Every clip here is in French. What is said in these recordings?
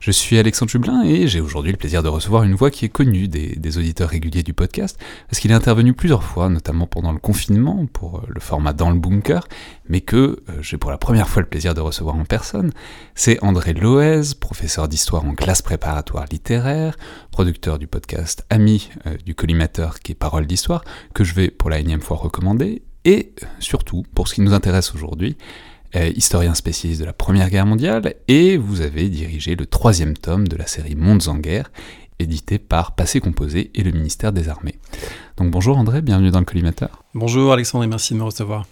Je suis Alexandre Jublin et j'ai aujourd'hui le plaisir de recevoir une voix qui est connue des, auditeurs réguliers du podcast, parce qu'il est intervenu plusieurs fois, notamment pendant le confinement, pour euh, le format Dans le Bunker, mais que euh, j'ai pour la première fois le plaisir de recevoir en personne. C'est André Loez, professeur d'histoire en classe préparatoire littéraire, producteur du podcast Ami euh, du collimateur qui est Parole d'Histoire, que je vais pour la énième fois recommander, et surtout, pour ce qui nous intéresse aujourd'hui, euh, historien spécialiste de la Première Guerre mondiale, et vous avez dirigé le troisième tome de la série Mondes en guerre, édité par Passé Composé et le ministère des Armées. Donc bonjour André, bienvenue dans le collimateur. Bonjour Alexandre et merci de me recevoir.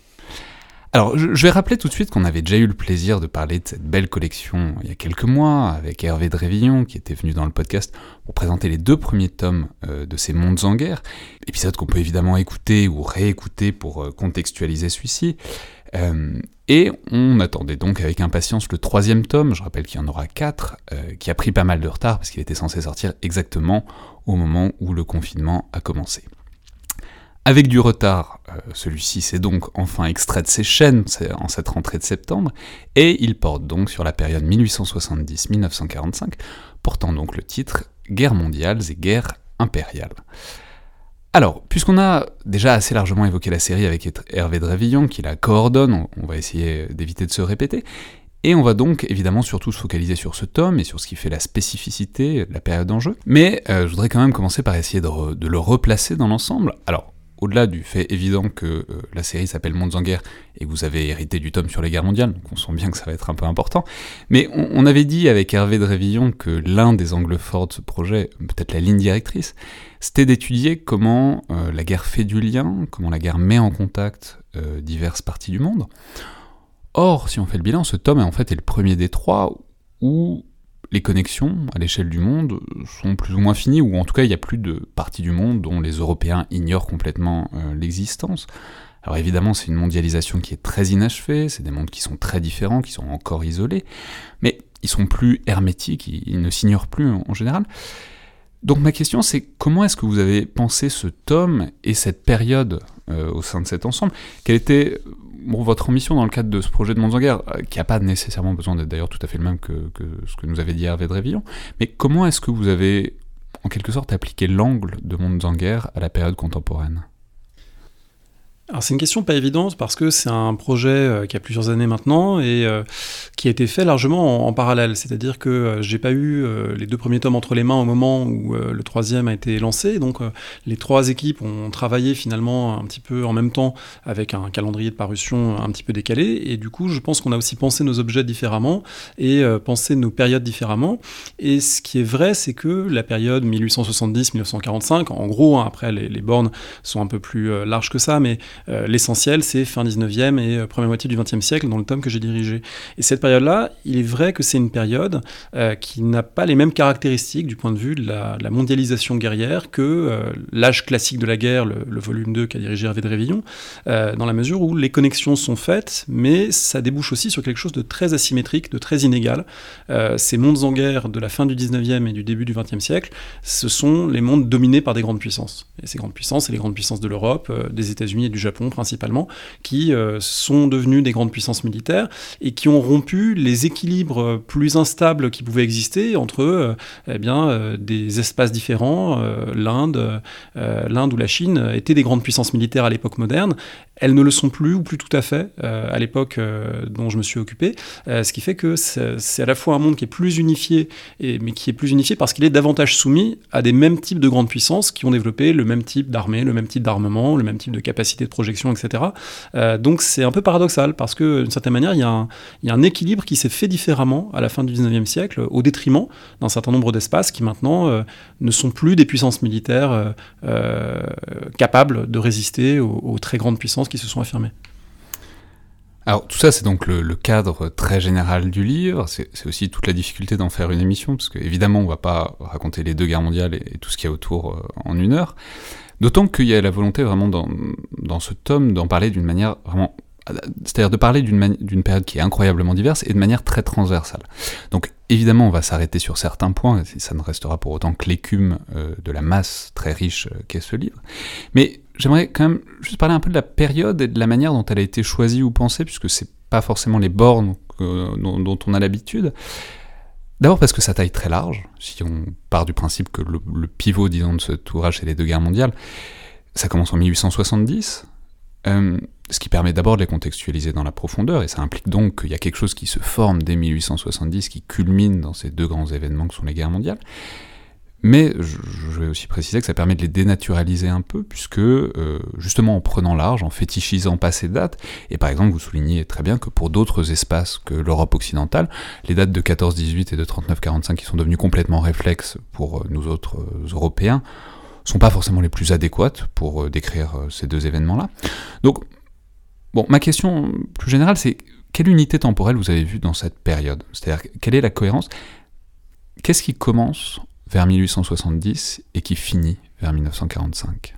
Alors, je vais rappeler tout de suite qu'on avait déjà eu le plaisir de parler de cette belle collection il y a quelques mois avec Hervé Drévillon qui était venu dans le podcast pour présenter les deux premiers tomes euh, de ces mondes en guerre, épisode qu'on peut évidemment écouter ou réécouter pour euh, contextualiser celui-ci. Euh, et on attendait donc avec impatience le troisième tome, je rappelle qu'il y en aura quatre, euh, qui a pris pas mal de retard parce qu'il était censé sortir exactement au moment où le confinement a commencé. Avec du retard, euh, celui-ci s'est donc enfin extrait de ses chaînes en cette rentrée de septembre, et il porte donc sur la période 1870-1945, portant donc le titre Guerres mondiales et guerres impériales. Alors, puisqu'on a déjà assez largement évoqué la série avec Hervé Dravillon, qui la coordonne, on va essayer d'éviter de se répéter, et on va donc évidemment surtout se focaliser sur ce tome et sur ce qui fait la spécificité la période d'enjeu. Mais euh, je voudrais quand même commencer par essayer de, de le replacer dans l'ensemble. Alors, au-delà du fait évident que euh, la série s'appelle Mondes en guerre et que vous avez hérité du tome sur les guerres mondiales, on sent bien que ça va être un peu important, mais on, avait dit avec Hervé Drévillon que l'un des angles forts de ce projet, peut-être la ligne directrice, c'était d'étudier comment euh, la guerre fait du lien, comment la guerre met en contact euh, diverses parties du monde. Or, si on fait le bilan, ce tome en fait est le premier des trois où les connexions à l'échelle du monde sont plus ou moins finies, ou en tout cas il n'y a plus de parties du monde dont les Européens ignorent complètement euh, l'existence. Alors évidemment c'est une mondialisation qui est très inachevée, c'est des mondes qui sont très différents, qui sont encore isolés, mais ils sont plus hermétiques, ils, ne s'ignorent plus en, général. Donc ma question c'est comment est-ce que vous avez pensé ce tome et cette période euh, au sein de cet ensemble? Quelle était votre ambition dans le cadre de ce projet de Mondes en guerre, euh, qui n'a pas nécessairement besoin d'être d'ailleurs tout à fait le même que, ce que nous avait dit Hervé Drévillon, mais comment est-ce que vous avez en quelque sorte appliqué l'angle de Mondes en guerre à la période contemporaine? Alors c'est une question pas évidente parce que c'est un projet euh, qui a plusieurs années maintenant et euh, qui a été fait largement en, parallèle. C'est-à-dire que euh, j'ai pas eu les deux premiers tomes entre les mains au moment où le troisième a été lancé. Donc les trois équipes ont travaillé finalement un petit peu en même temps avec un calendrier de parution un petit peu décalé. Et du coup, je pense qu'on a aussi pensé nos objets différemment et pensé nos périodes différemment. Et ce qui est vrai, c'est que la période 1870-1945, en gros, hein, après les, les, bornes sont un peu plus larges que ça, mais euh, l'essentiel, c'est fin 19e et euh, première moitié du 20e siècle dans le tome que j'ai dirigé. Et cette période-là, il est vrai que c'est une période euh, qui n'a pas les mêmes caractéristiques du point de vue de la, mondialisation guerrière que l'âge classique de la guerre, le, volume 2 qu'a dirigé Hervé de Révillon, dans la mesure où les connexions sont faites, mais ça débouche aussi sur quelque chose de très asymétrique, de très inégal. ces mondes en guerre de la fin du 19e et du début du 20e siècle, ce sont les mondes dominés par des grandes puissances. Et ces grandes puissances, c'est les grandes puissances de l'Europe, des États-Unis et du Japon principalement, qui euh, sont devenus des grandes puissances militaires et qui ont rompu les équilibres plus instables qui pouvaient exister entre euh, eh euh, des espaces différents. L'Inde, l'Inde ou la Chine étaient des grandes puissances militaires à l'époque moderne elles ne le sont plus, ou plus tout à fait, euh, à l'époque euh, dont je me suis occupé. Euh, ce qui fait que c'est à la fois un monde qui est plus unifié, mais qui est plus unifié parce qu'il est davantage soumis à des mêmes types de grandes puissances qui ont développé le même type d'armée, le même type d'armement, le même type de capacité de projection, etc. donc c'est un peu paradoxal parce que d'une certaine manière, il y, a un, équilibre qui s'est fait différemment à la fin du 19e siècle, au détriment d'un certain nombre d'espaces qui maintenant ne sont plus des puissances militaires capables de résister aux très grandes puissances qui se sont affirmés. Alors tout ça, c'est donc le, cadre très général du livre. C'est aussi toute la difficulté d'en faire une émission, parce qu'évidemment, on va pas raconter les deux guerres mondiales et, tout ce qu'il y a autour euh, en une heure. D'autant qu'il y a la volonté vraiment dans, dans ce tome d'en parler d'une manière vraiment c'est-à-dire de parler d'une période qui est incroyablement diverse et de manière très transversale. Donc évidemment, on va s'arrêter sur certains points, et ça ne restera pour autant que l'écume euh, de la masse très riche euh, qu'est ce livre. Mais j'aimerais quand même juste parler un peu de la période et de la manière dont elle a été choisie ou pensée, puisque c'est pas forcément les bornes dont, on a l'habitude. D'abord parce que sa taille très large, si on part du principe que le, pivot, disons, de cet ouvrage, c'est les deux guerres mondiales, ça commence en 1870, euh, ce qui permet d'abord de les contextualiser dans la profondeur, et ça implique donc qu'il y a quelque chose qui se forme dès 1870, qui culmine dans ces deux grands événements que sont les guerres mondiales. Mais je, vais aussi préciser que ça permet de les dénaturaliser un peu, puisque euh, justement en prenant large, en fétichisant pas ces dates, et par exemple vous soulignez très bien que pour d'autres espaces que l'Europe occidentale, les dates de 14-18 et de 39-45 qui sont devenues complètement réflexes pour euh, nous autres Européens, sont pas forcément les plus adéquates pour euh, décrire euh, ces deux événements-là. Donc, bon, ma question plus générale, c'est quelle unité temporelle vous avez vue dans cette période? C'est-à-dire, quelle est la cohérence? Qu'est-ce qui commence vers 1870 et qui finit vers 1945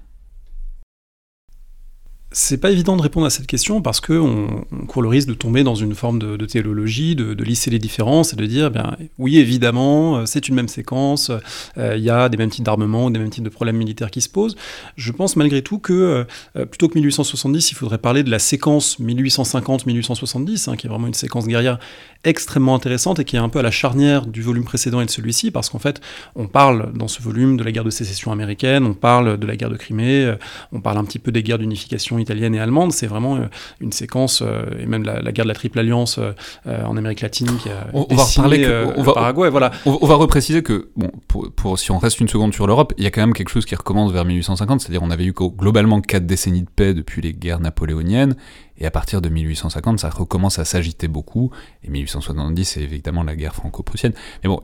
c'est pas évident de répondre à cette question parce qu'on on court le risque de tomber dans une forme de, théologie, de, lisser les différences et de dire, bien, oui, évidemment, euh, c'est une même séquence, euh, il y a des mêmes types d'armement, des mêmes types de problèmes militaires qui se posent. Je pense malgré tout que euh, plutôt que 1870, il faudrait parler de la séquence 1850-1870, hein, qui est vraiment une séquence guerrière extrêmement intéressante et qui est un peu à la charnière du volume précédent et de celui-ci, parce qu'en fait, on parle dans ce volume de la guerre de sécession américaine, on parle de la guerre de Crimée, on parle un petit peu des guerres d'unification italienne et allemande, c'est vraiment euh, une séquence, euh, et même la, guerre de la Triple Alliance euh, en Amérique latine qui a on, va reparler que, on va, Paraguay, voilà. On, va repréciser que, bon, pour, si on reste une seconde sur l'Europe, il y a quand même quelque chose qui recommence vers 1850, c'est-à-dire on avait eu globalement quatre décennies de paix depuis les guerres napoléoniennes, et à partir de 1850, ça recommence à s'agiter beaucoup. Et 1870, c'est évidemment la guerre franco-prussienne. Mais bon,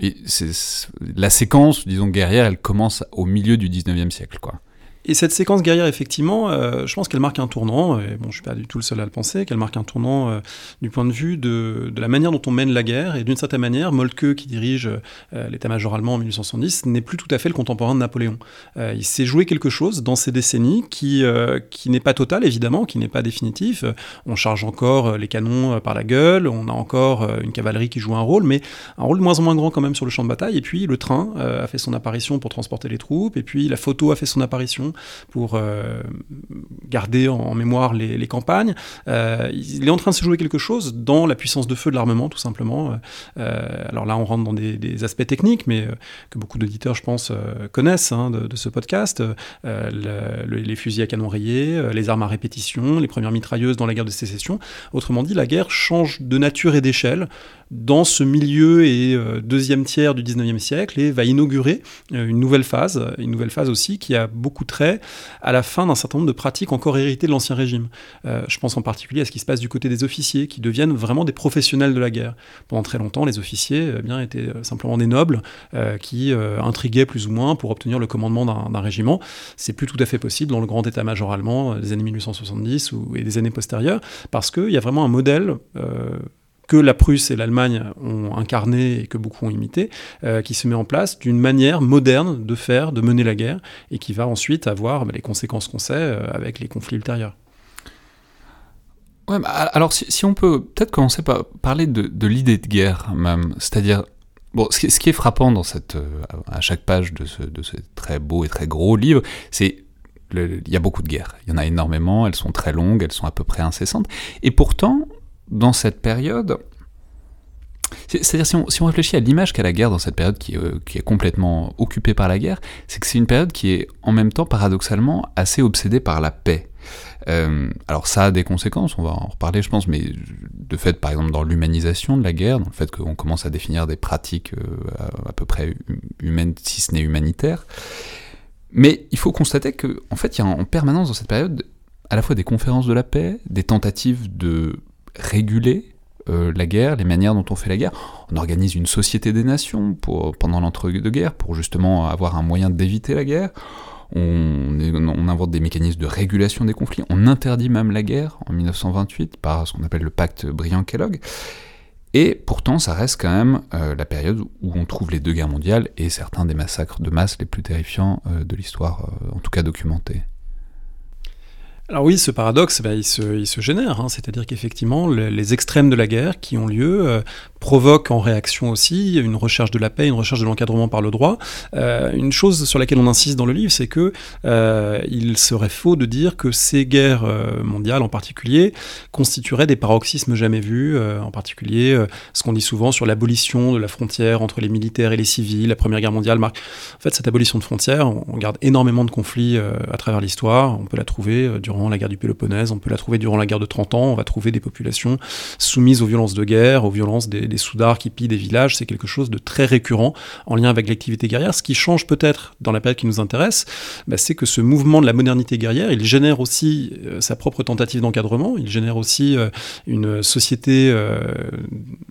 la séquence, disons, guerrière, elle commence au milieu du 19e siècle, quoi. Et cette séquence guerrière, effectivement, euh, je pense qu'elle marque un tournant, et bon, je suis pas du tout le seul à le penser, qu'elle marque un tournant euh, du point de vue de, de, la manière dont on mène la guerre, et d'une certaine manière, Moltke, qui dirige euh, l'état-major allemand en 1870, n'est plus tout à fait le contemporain de Napoléon. il s'est joué quelque chose dans ces décennies qui, qui n'est pas total, évidemment, qui n'est pas définitif. On charge encore les canons par la gueule, on a encore une cavalerie qui joue un rôle, mais un rôle de moins en moins grand quand même sur le champ de bataille, et puis le train a fait son apparition pour transporter les troupes, et puis la photo a fait son apparition pour euh, garder en, mémoire les, campagnes. Euh, il est en train de se jouer quelque chose dans la puissance de feu de l'armement, tout simplement. Euh, alors là, on rentre dans des, aspects techniques, mais que beaucoup d'auditeurs, je pense, connaissent hein, de, ce podcast. les fusils à canon rayé, les armes à répétition, les premières mitrailleuses dans la guerre de sécession. Autrement dit, la guerre change de nature et d'échelle dans ce milieu et deuxième tiers du 19e siècle et va inaugurer une nouvelle phase, une nouvelle phase aussi qui a beaucoup de traits à la fin d'un certain nombre de pratiques encore héritées de l'Ancien Régime. Euh, je pense en particulier à ce qui se passe du côté des officiers, qui deviennent vraiment des professionnels de la guerre. Pendant très longtemps, les officiers eh bien, étaient euh, simplement des nobles euh, qui intriguaient plus ou moins pour obtenir le commandement d'un régiment. C'est plus tout à fait possible dans le grand état-major allemand des années 1870 ou, et des années postérieures, parce qu'il y a vraiment un modèle que la Prusse et l'Allemagne ont incarné et que beaucoup ont imité, euh, qui se met en place d'une manière moderne de faire, de mener la guerre, et qui va ensuite avoir bah, les conséquences qu'on sait euh, avec les conflits ultérieurs. Ouais, bah, alors si, on peut peut-être commencer par parler de, l'idée de guerre même, c'est-à-dire, bon, ce qui, est frappant dans cette, euh, à chaque page de ce, de ce très beau et très gros livre, c'est il y a beaucoup de guerres, il y en a énormément, elles sont très longues, elles sont à peu près incessantes, et pourtant, dans cette période, c'est-à-dire si on, réfléchit à l'image qu'a la guerre dans cette période qui, euh, qui, est complètement occupée par la guerre, c'est que c'est une période qui est en même temps paradoxalement assez obsédée par la paix. Euh, alors ça a des conséquences, on va en reparler je pense, mais de fait par exemple dans l'humanisation de la guerre, dans le fait qu'on commence à définir des pratiques euh, à, peu près humaines si ce n'est humanitaires. Mais il faut constater qu'en en fait il y a en permanence dans cette période à la fois des conférences de la paix, des tentatives de réguler euh, la guerre, les manières dont on fait la guerre. On organise une société des nations pendant l'entre-deux-guerres pour justement avoir un moyen d'éviter la guerre. On, on, invente des mécanismes de régulation des conflits. On interdit même la guerre en 1928 par ce qu'on appelle le pacte Briand-Kellogg. Et pourtant, ça reste quand même euh, la période où on trouve les deux guerres mondiales et certains des massacres de masse les plus terrifiants euh, de l'histoire, en tout cas documentés. Alors oui, ce paradoxe, bah, il, se, génère, hein. c'est-à-dire qu'effectivement, les, extrêmes de la guerre qui ont lieu euh, provoquent en réaction aussi une recherche de la paix, une recherche de l'encadrement par le droit. Euh, une chose sur laquelle on insiste dans le livre, c'est que euh, il serait faux de dire que ces guerres mondiales en particulier constitueraient des paroxysmes jamais vus, en particulier ce qu'on dit souvent sur l'abolition de la frontière entre les militaires et les civils. La Première Guerre mondiale marque en fait cette abolition de frontières. On garde énormément de conflits à travers l'histoire. On peut la trouver durant la guerre du Péloponnèse, on peut la trouver durant la guerre de 30 ans, on va trouver des populations soumises aux violences de guerre, aux violences des, des soudards qui pillent des villages, c'est quelque chose de très récurrent en lien avec l'activité guerrière. Ce qui change peut-être dans la période qui nous intéresse, bah, c'est que ce mouvement de la modernité guerrière, il génère aussi euh, sa propre tentative d'encadrement, il génère aussi euh, une société euh,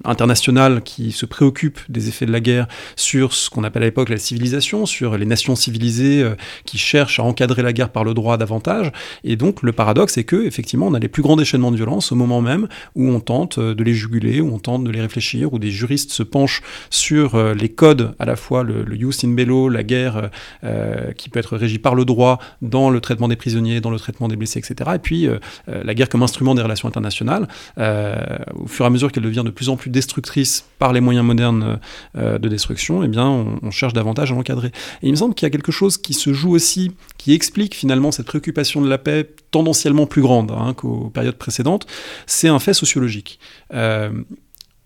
internationale qui se préoccupe des effets de la guerre sur ce qu'on appelle à l'époque la civilisation, sur les nations civilisées qui cherchent à encadrer la guerre par le droit davantage, et donc le paradoxe est que effectivement on a les plus grands déchaînements de violence au moment même où on tente de les juguler, où on tente de les réfléchir, où des juristes se penchent sur euh, les codes, à la fois le, le in bello, la guerre euh, qui peut être régie par le droit dans le traitement des prisonniers, dans le traitement des blessés, etc. Et puis la guerre comme instrument des relations internationales, au fur et à mesure qu'elle devient de plus en plus destructrice par les moyens modernes de destruction, eh bien on, cherche davantage à l'encadrer. Et il me semble qu'il y a quelque chose qui se joue aussi, qui explique finalement cette préoccupation de la paix tendanciellement plus grande hein, qu'aux périodes précédentes, c'est un fait sociologique. Euh,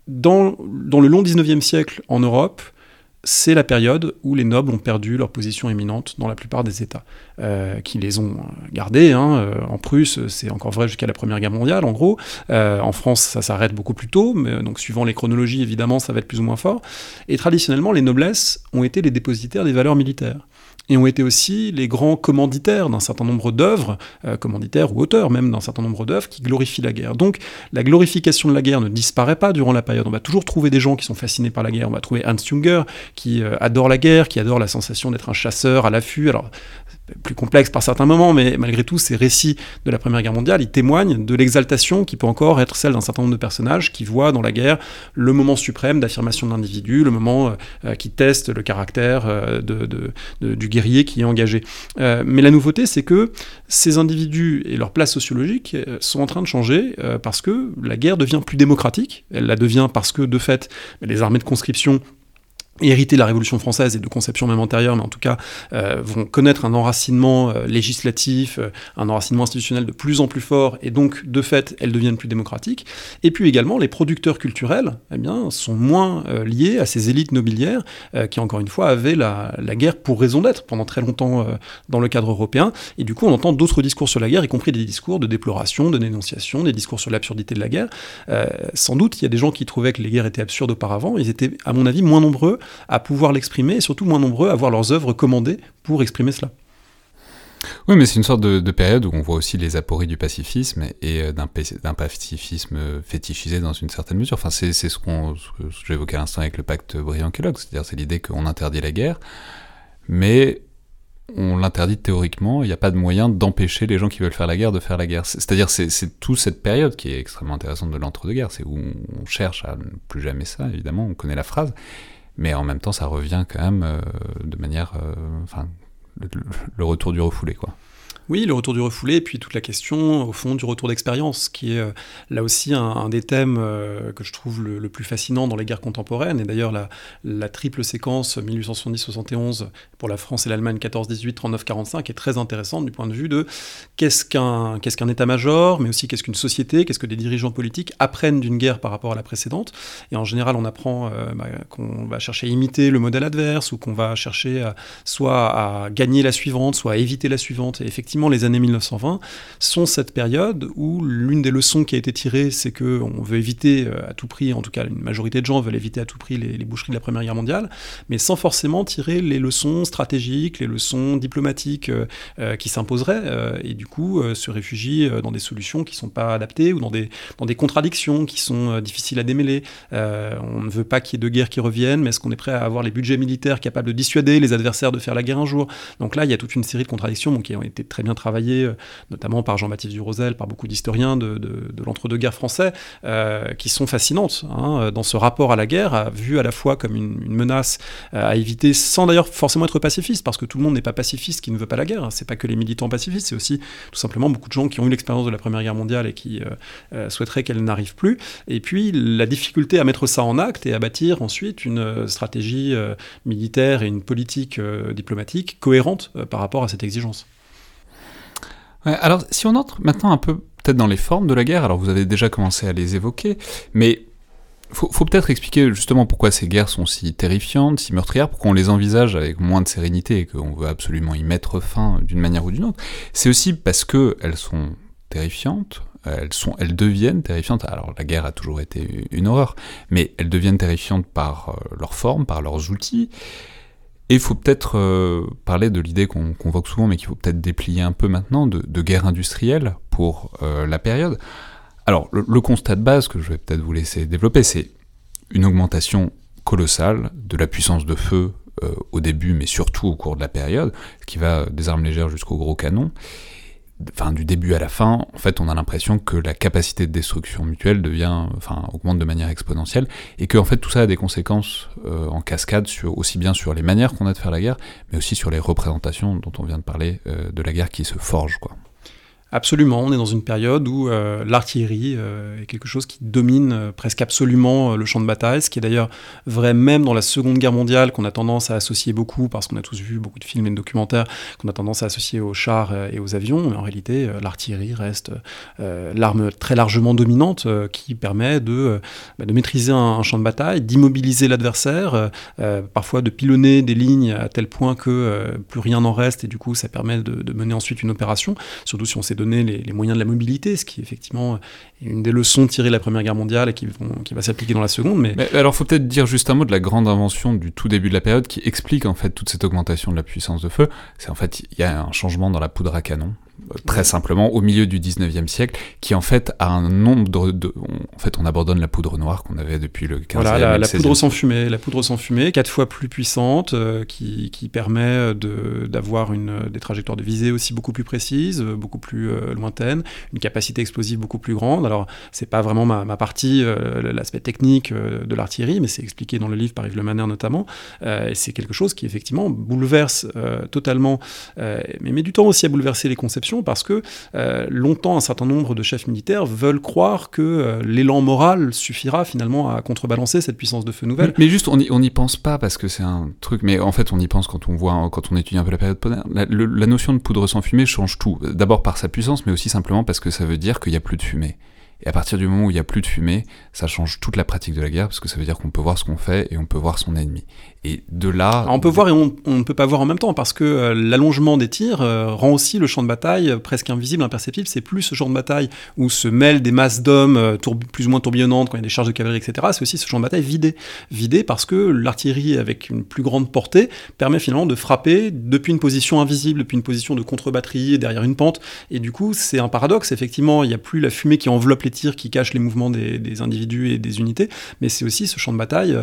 dans, le long 19e siècle en Europe, c'est la période où les nobles ont perdu leur position éminente dans la plupart des États, euh, qui les ont gardés. Hein. Euh, en Prusse, c'est encore vrai jusqu'à la Première Guerre mondiale, en gros. en France, ça s'arrête beaucoup plus tôt, mais donc suivant les chronologies, évidemment, ça va être plus ou moins fort. Et traditionnellement, les noblesses ont été les dépositaires des valeurs militaires et ont été aussi les grands commanditaires d'un certain nombre d'œuvres, euh, commanditaires ou auteurs même d'un certain nombre d'œuvres qui glorifient la guerre. Donc la glorification de la guerre ne disparaît pas durant la période. On va toujours trouver des gens qui sont fascinés par la guerre. On va trouver Hans Junger qui euh, adore la guerre, qui adore la sensation d'être un chasseur à l'affût. Plus complexe par certains moments, mais malgré tout, ces récits de la Première Guerre mondiale, ils témoignent de l'exaltation qui peut encore être celle d'un certain nombre de personnages qui voient dans la guerre le moment suprême d'affirmation de l'individu, le moment euh, qui teste le caractère euh, du guerrier qui est engagé. Euh, mais la nouveauté, c'est que ces individus et leur place sociologique sont en train de changer parce que la guerre devient plus démocratique. Elle la devient parce que, de fait, les armées de conscription hérité de la Révolution française et de conceptions même antérieures, mais en tout cas euh, vont connaître un enracinement euh, législatif, euh, un enracinement institutionnel de plus en plus fort, et donc de fait elles deviennent plus démocratiques. Et puis également les producteurs culturels, eh bien, sont moins liés à ces élites nobiliaires qui encore une fois avaient la, la guerre pour raison d'être pendant très longtemps dans le cadre européen. Et du coup on entend d'autres discours sur la guerre, y compris des discours de déploration, de dénonciation, des discours sur l'absurdité de la guerre. sans doute il y a des gens qui trouvaient que les guerres étaient absurdes auparavant, ils étaient à mon avis moins nombreux à pouvoir l'exprimer et surtout moins nombreux à voir leurs œuvres commandées pour exprimer cela. Oui, mais c'est une sorte de, période où on voit aussi les apories du pacifisme et euh, d'un pacifisme fétichisé dans une certaine mesure. Enfin, c'est ce, qu'on que j'évoquais à l'instant avec le pacte Briand-Kellogg, c'est-à-dire c'est l'idée qu'on interdit la guerre, mais on l'interdit théoriquement, il n'y a pas de moyen d'empêcher les gens qui veulent faire la guerre de faire la guerre. C'est-à-dire c'est toute cette période qui est extrêmement intéressante de l'entre-deux-guerres, c'est où on cherche à ne plus jamais ça, évidemment, on connaît la phrase, mais en même temps ça revient quand même euh, de manière, euh, enfin, le, le, retour du refoulé quoi. Oui, le retour du refoulé, et puis toute la question, au fond, du retour d'expérience, qui est euh, là aussi un, des thèmes euh, que je trouve le, plus fascinant dans les guerres contemporaines. Et d'ailleurs, la, triple séquence 1870-71 pour la France et l'Allemagne 14-18, 39-45 est très intéressante du point de vue de qu'est-ce qu'un qu'est-ce qu'un état-major, mais aussi qu'est-ce qu'une société, qu'est-ce que des dirigeants politiques apprennent d'une guerre par rapport à la précédente. Et en général, on apprend euh, bah, qu'on va chercher à imiter le modèle adverse, ou qu'on va chercher soit à gagner la suivante, soit à éviter la suivante. Et effectivement, les années 1920 sont cette période où l'une des leçons qui a été tirée, c'est que on veut éviter euh, à tout prix, en tout cas une majorité de gens veulent éviter à tout prix les, boucheries de la Première Guerre mondiale, mais sans forcément tirer les leçons stratégiques, les leçons diplomatiques euh, euh, qui s'imposeraient, et du coup se réfugient dans des solutions qui ne sont pas adaptées ou dans des, dans des contradictions qui sont difficiles à démêler. on ne veut pas qu'il y ait de guerre qui reviennent, mais est-ce qu'on est prêt à avoir les budgets militaires capables de dissuader les adversaires de faire la guerre un jour? Donc là, il y a toute une série de contradictions qui ont été très bien travaillée, notamment par Jean-Baptiste Durosel, par beaucoup d'historiens de, l'entre-deux-guerres français, qui sont fascinantes hein, dans ce rapport à la guerre, vu à la fois comme une, menace à éviter, sans d'ailleurs forcément être pacifiste, parce que tout le monde n'est pas pacifiste qui ne veut pas la guerre. C'est pas que les militants pacifistes, c'est aussi tout simplement beaucoup de gens qui ont eu l'expérience de la Première Guerre mondiale et qui souhaiteraient qu'elle n'arrive plus. Et puis la difficulté à mettre ça en acte et à bâtir ensuite une stratégie militaire et une politique diplomatique cohérente par rapport à cette exigence. Alors, si on entre maintenant un peu peut-être dans les formes de la guerre, alors vous avez déjà commencé à les évoquer, mais faut, faut peut-être expliquer justement pourquoi ces guerres sont si terrifiantes, si meurtrières, pourquoi on les envisage avec moins de sérénité et qu'on veut absolument y mettre fin d'une manière ou d'une autre. C'est aussi parce qu'elles sont terrifiantes, elles, sont, elles deviennent terrifiantes. Alors la guerre a toujours été une horreur, mais elles deviennent terrifiantes par euh, leur forme, par leurs outils. Et il faut peut-être euh, parler de l'idée qu'on convoque souvent, mais qu'il faut peut-être déplier un peu maintenant, de, guerre industrielle pour euh, la période. Alors, le, constat de base que je vais peut-être vous laisser développer, c'est une augmentation colossale de la puissance de feu euh, au début, mais surtout au cours de la période, qui va des armes légères jusqu'aux gros canons enfin du début à la fin, en fait, on a l'impression que la capacité de destruction mutuelle devient, enfin, augmente de manière exponentielle, et que en fait tout ça a des conséquences euh, en cascade sur, aussi bien sur les manières qu'on a de faire la guerre, mais aussi sur les représentations dont on vient de parler euh, de la guerre qui se forge, quoi. Absolument, on est dans une période où euh, l'artillerie euh, est quelque chose qui domine euh, presque absolument le champ de bataille, ce qui est d'ailleurs vrai même dans la Seconde Guerre mondiale, qu'on a tendance à associer beaucoup, parce qu'on a tous vu beaucoup de films et de documentaires, qu'on a tendance à associer aux chars et aux avions, mais en réalité, l'artillerie reste l'arme très largement dominante qui permet de, bah, de maîtriser un, champ de bataille, d'immobiliser l'adversaire, parfois de pilonner des lignes à tel point que plus rien n'en reste, et du coup ça permet de, de mener ensuite une opération, surtout si on sait donner les, moyens de la mobilité, ce qui effectivement une des leçons tirées de la Première Guerre mondiale et qui, qui va s'appliquer dans la Seconde. Mais... mais alors, faut peut-être dire juste un mot de la grande invention du tout début de la période qui explique en fait toute cette augmentation de la puissance de feu. C'est en fait il y a un changement dans la poudre à canon très simplement au milieu du 19e siècle, qui en fait a un nombre de... en fait, on abandonne la poudre noire qu'on avait depuis le 15e Voilà, la, poudre sans fumée, la poudre sans fumée, quatre fois plus puissante, euh, qui, qui, permet d'avoir des trajectoires de visée aussi beaucoup plus précises, euh, beaucoup plus euh, lointaines, une capacité explosive beaucoup plus grande. Alors, c'est pas vraiment ma, partie, l'aspect technique de l'artillerie, mais c'est expliqué dans le livre par Yves Le Maner notamment. et c'est quelque chose qui effectivement bouleverse totalement, mais met du temps aussi à bouleverser les conceptions parce que euh, longtemps un certain nombre de chefs militaires veulent croire que euh, l'élan moral suffira finalement à contrebalancer cette puissance de feu nouvelle. Mais, juste, on n'y pense pas parce que c'est un truc, mais en fait on y pense quand on voit, quand on étudie un peu la période La, la notion de poudre sans fumée change tout. D'abord par sa puissance, mais aussi simplement parce que ça veut dire qu'il n'y a plus de fumée. Et à partir du moment où il n'y a plus de fumée, ça change toute la pratique de la guerre, parce que ça veut dire qu'on peut voir ce qu'on fait et on peut voir son ennemi. Et de là... on peut voir et on, ne peut pas voir en même temps, parce que euh, l'allongement des tirs euh, rend aussi le champ de bataille euh, presque invisible, imperceptible. C'est plus ce champ de bataille où se mêlent des masses d'hommes plus ou moins tourbillonnantes quand il y a des charges de cavalerie, etc. C'est aussi ce champ de bataille vidé. Vidé parce que l'artillerie, avec une plus grande portée, permet finalement de frapper depuis une position invisible, depuis une position de contre-batterie, derrière une pente. Et du coup, c'est un paradoxe. Effectivement, il n'y a plus la fumée qui enveloppe les tirs, qui cache les mouvements des, individus et des unités, mais c'est aussi ce champ de bataille,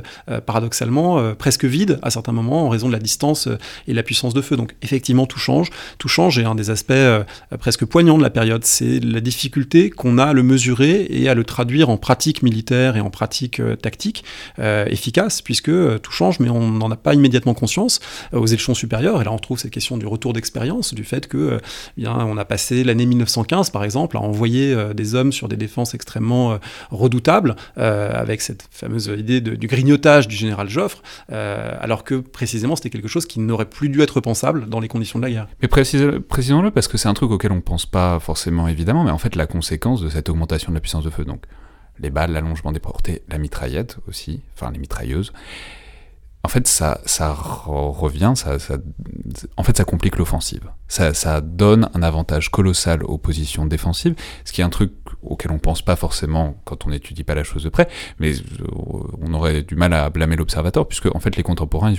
paradoxalement, presque vide à certains moments en raison de la distance euh, et la puissance de feu. Donc effectivement, tout change. Tout change et un des aspects euh, presque poignants de la période, c'est la difficulté qu'on a à le mesurer et à le traduire en pratique militaire et en pratique euh, tactique efficace, puisque tout change, mais on n'en a pas immédiatement conscience aux échelons supérieurs. Et là, on trouve cette question du retour d'expérience, du fait que eh bien, on a passé l'année 1915, par exemple, à envoyer des hommes sur des défenses extrêmement redoutables, avec cette fameuse idée du grignotage du général Joffre. Euh, alors que précisément c'était quelque chose qui n'aurait plus dû être pensable dans les conditions de la guerre. Mais précisons-le parce que c'est un truc auquel on ne pense pas forcément évidemment, mais en fait la conséquence de cette augmentation de la puissance de feu, donc les balles, l'allongement des portées, la mitraillette aussi, enfin les mitrailleuses, en fait, ça, ça revient, ça, en fait, ça complique l'offensive. Ça, ça, donne un avantage colossal aux positions défensives, ce qui est un truc auquel on pense pas forcément quand on n'étudie pas la chose de près, mais euh, on aurait du mal à blâmer l'observateur, puisque en fait les contemporains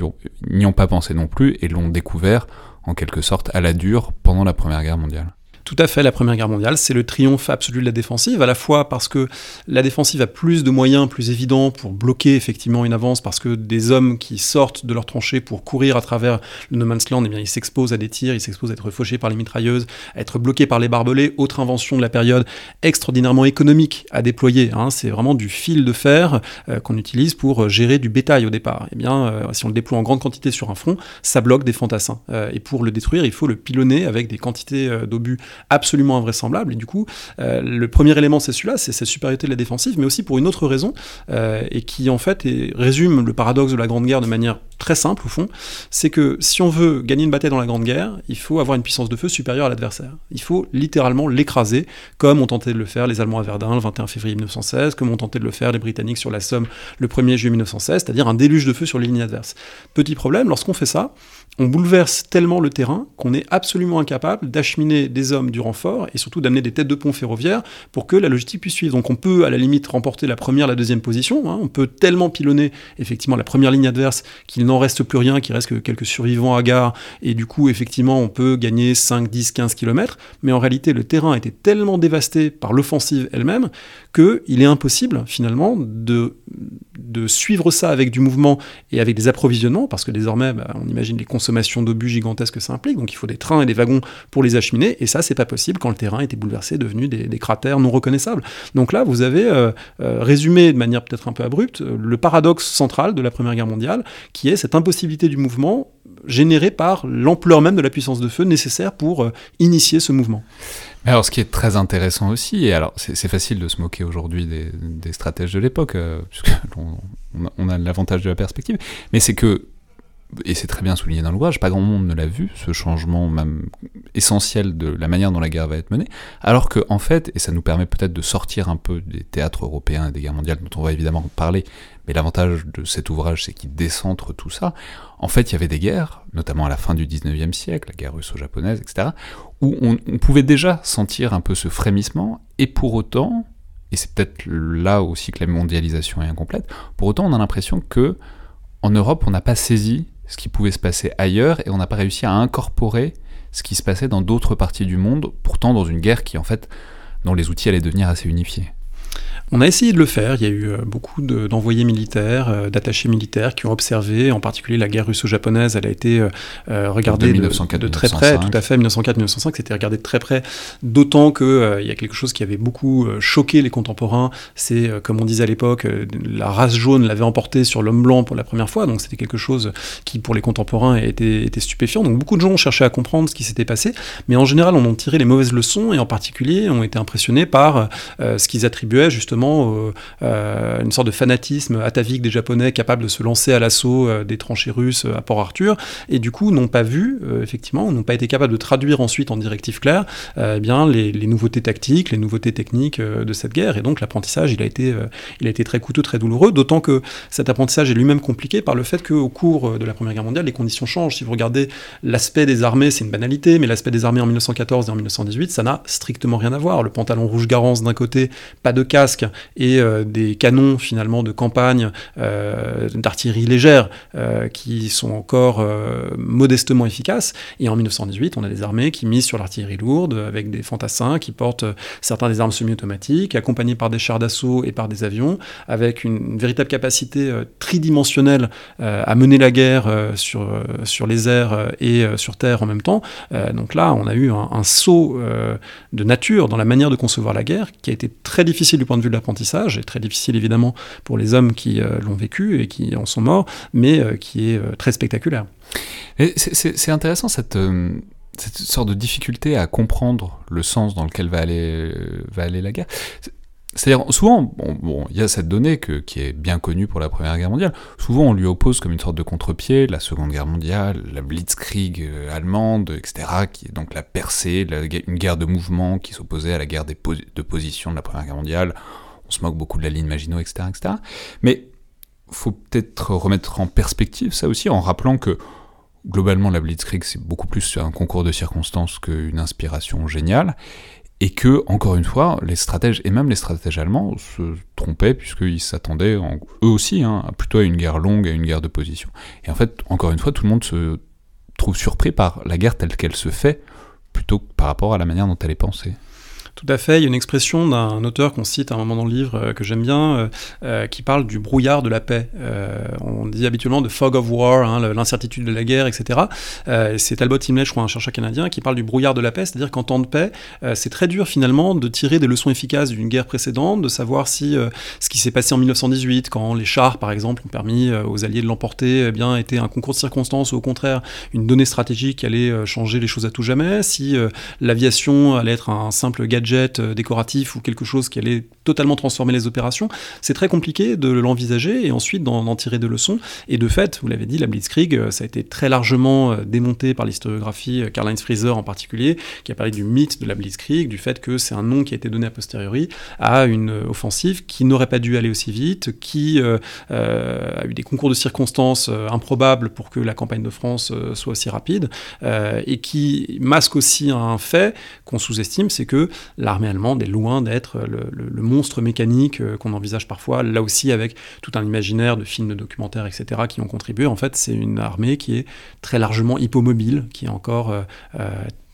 n'y ont pas pensé non plus et l'ont découvert en quelque sorte à la dure pendant la Première Guerre mondiale. Tout à fait, la Première Guerre mondiale, c'est le triomphe absolu de la défensive, à la fois parce que la défensive a plus de moyens plus évidents pour bloquer effectivement une avance, parce que des hommes qui sortent de leur tranchée pour courir à travers le no man's land, eh bien, ils s'exposent à des tirs, ils s'exposent à être fauchés par les mitrailleuses, à être bloqués par les barbelés, autre invention de la période extraordinairement économique à déployer. Hein. c'est vraiment du fil de fer euh, qu'on utilise pour euh, gérer du bétail au départ. Eh bien, euh, si on le déploie en grande quantité sur un front, ça bloque des fantassins. et pour le détruire, il faut le pilonner avec des quantités d'obus absolument invraisemblables. Et du coup, le premier élément, c'est celui-là, c'est cette supériorité de la défensive, mais aussi pour une autre raison, et qui en fait résume le paradoxe de la Grande Guerre de manière très simple au fond, c'est que si on veut gagner une bataille dans la Grande Guerre, il faut avoir une puissance de feu supérieure à l'adversaire. Il faut littéralement l'écraser, comme ont tenté de le faire les Allemands à Verdun le 21 février 1916, comme ont tenté de le faire les Britanniques sur la Somme le 1er juillet 1916, c'est-à-dire un déluge de feu sur les lignes adverses. Petit problème, lorsqu'on fait ça, on bouleverse tellement le terrain qu'on est absolument incapable d'acheminer des hommes du renfort et surtout d'amener des têtes de pont ferroviaires pour que la logistique puisse suivre. Donc on peut à la limite remporter la première, la deuxième position, hein. on peut tellement pilonner effectivement la première ligne adverse qu'il n'en reste plus rien, qu'il reste que quelques survivants à gare et du coup effectivement on peut gagner 5, 10, 15 km, mais en réalité le terrain était tellement dévasté par l'offensive elle-même qu'il est impossible finalement de, suivre ça avec du mouvement et avec des approvisionnements, parce que désormais bah, on imagine les consommations d'obus gigantesques que ça implique, donc il faut des trains et des wagons pour les acheminer, et ça c'est pas possible quand le terrain était bouleversé, devenu des, cratères non reconnaissables. Donc là vous avez euh, euh, résumé de manière peut-être un peu abrupte le paradoxe central de la Première Guerre mondiale, qui est cette impossibilité du mouvement générée par l'ampleur même de la puissance de feu nécessaire pour euh, initier ce mouvement. Alors, ce qui est très intéressant aussi, et alors c'est facile de se moquer aujourd'hui des, stratèges de l'époque, euh, puisqu'on on a l'avantage de la perspective, mais c'est que et c'est très bien souligné dans l'ouvrage, pas grand monde ne l'a vu, ce changement même essentiel de la manière dont la guerre va être menée, alors que en fait, et ça nous permet peut-être de sortir un peu des théâtres européens et des guerres mondiales dont on va évidemment parler, mais l'avantage de cet ouvrage c'est qu'il décentre tout ça, en fait il y avait des guerres, notamment à la fin du 19e siècle, la guerre russo-japonaise, etc., où on, on pouvait déjà sentir un peu ce frémissement, et pour autant, et c'est peut-être là aussi que la mondialisation est incomplète, pour autant on a l'impression que en Europe on n'a pas saisi ce qui pouvait se passer ailleurs et on n'a pas réussi à incorporer ce qui se passait dans d'autres parties du monde, pourtant dans une guerre qui en fait, dont les outils allaient devenir assez unifiés. On a essayé de le faire. Il y a eu euh, beaucoup d'envoyés militaires, euh, d'attachés militaires qui ont observé, en particulier la guerre russo-japonaise. Elle a été euh, regardée de, très près. Tout à fait, 1904-1905, c'était regardé de très près. D'autant que il y a quelque chose qui avait beaucoup choqué les contemporains. C'est, comme on disait à l'époque, la race jaune l'avait emporté sur l'homme blanc pour la première fois. Donc c'était quelque chose qui, pour les contemporains, était, était stupéfiant. Donc beaucoup de gens ont cherché à comprendre ce qui s'était passé, mais en général, on en tiré les mauvaises leçons et en particulier, ont été impressionnés par ce qu'ils attribuaient justement euh, euh, une sorte de fanatisme atavique des Japonais capables de se lancer à l'assaut euh, des tranchées russes à Port Arthur, et du coup n'ont pas vu, effectivement, n'ont pas été capables de traduire ensuite en directive claire eh bien, les, nouveautés tactiques, les nouveautés techniques de cette guerre, et donc l'apprentissage, il, a il a été très coûteux, très douloureux, d'autant que cet apprentissage est lui-même compliqué par le fait qu'au cours de la Première Guerre mondiale, les conditions changent. Si vous regardez l'aspect des armées, c'est une banalité, mais l'aspect des armées en 1914 et en 1918, ça n'a strictement rien à voir. Le pantalon rouge garance d'un côté, pas de casque, et euh, des canons finalement de campagne euh, d'artillerie légère euh, qui sont encore modestement efficaces. Et en 1918, on a des armées qui misent sur l'artillerie lourde avec des fantassins qui portent certains des armes semi-automatiques, accompagnés par des chars d'assaut et par des avions, avec une, véritable capacité tridimensionnelle à mener la guerre sur, sur les airs et sur terre en même temps. donc là, on a eu un, un saut de nature dans la manière de concevoir la guerre qui a été très difficile du point de vue de l'apprentissage, et très difficile évidemment pour les hommes qui euh, l'ont vécu et qui en sont morts, mais euh, qui est euh, très spectaculaire. C'est intéressant cette, cette sorte de difficulté à comprendre le sens dans lequel va aller, va aller la guerre. C'est-à-dire, souvent, bon, il y a cette donnée que, qui est bien connue pour la Première Guerre mondiale. Souvent, on lui oppose comme une sorte de contre-pied la Seconde Guerre mondiale, la Blitzkrieg allemande, etc., qui est donc la percée, une guerre de mouvement qui s'opposait à la guerre des de position de la Première Guerre mondiale. On se moque beaucoup de la ligne Maginot, etc., etc. Mais faut peut-être remettre en perspective ça aussi en rappelant que globalement, la Blitzkrieg, c'est beaucoup plus un concours de circonstances qu'une inspiration géniale, et que, encore une fois, les stratèges, et même les stratèges allemands, se trompaient, puisqu'ils s'attendaient, eux aussi, hein, plutôt à une guerre longue, à une guerre de position. Et en fait, encore une fois, tout le monde se trouve surpris par la guerre telle qu'elle se fait, plutôt que par rapport à la manière dont elle est pensée. Tout à fait. Il y a une expression d'un auteur qu'on cite à un moment dans le livre euh, que j'aime bien, euh, euh, qui parle du brouillard de la paix. on dit habituellement de fog of war, hein, l'incertitude de la guerre, etc. c'est Talbot Imlay, je crois, un chercheur canadien, qui parle du brouillard de la paix, c'est-à-dire qu'en temps de paix, c'est très dur finalement de tirer des leçons efficaces d'une guerre précédente, de savoir si ce qui s'est passé en 1918, quand les chars, par exemple, ont permis aux Alliés de l'emporter, eh bien, était un concours de circonstances ou au contraire une donnée stratégique qui allait changer les choses à tout jamais, si l'aviation allait être un simple gadget euh, décoratif ou quelque chose qui allait totalement transformer les opérations, c'est très compliqué de l'envisager et ensuite d'en tirer des leçons. Et de fait, vous l'avez dit, la Blitzkrieg, euh, ça a été très largement euh, démonté par l'historiographie, Karl-Heinz Frieser en particulier, qui a parlé du mythe de la Blitzkrieg, du fait que c'est un nom qui a été donné a posteriori à une offensive qui n'aurait pas dû aller aussi vite, qui a eu des concours de circonstances improbables pour que la campagne de France soit aussi rapide, et qui masque aussi un fait qu'on sous-estime, c'est que l'armée allemande est loin d'être le, monstre mécanique euh, qu'on envisage parfois, là aussi avec tout un imaginaire de films, de documentaires, etc., qui ont contribué. En fait, c'est une armée qui est très largement hypomobile, qui est encore euh, euh,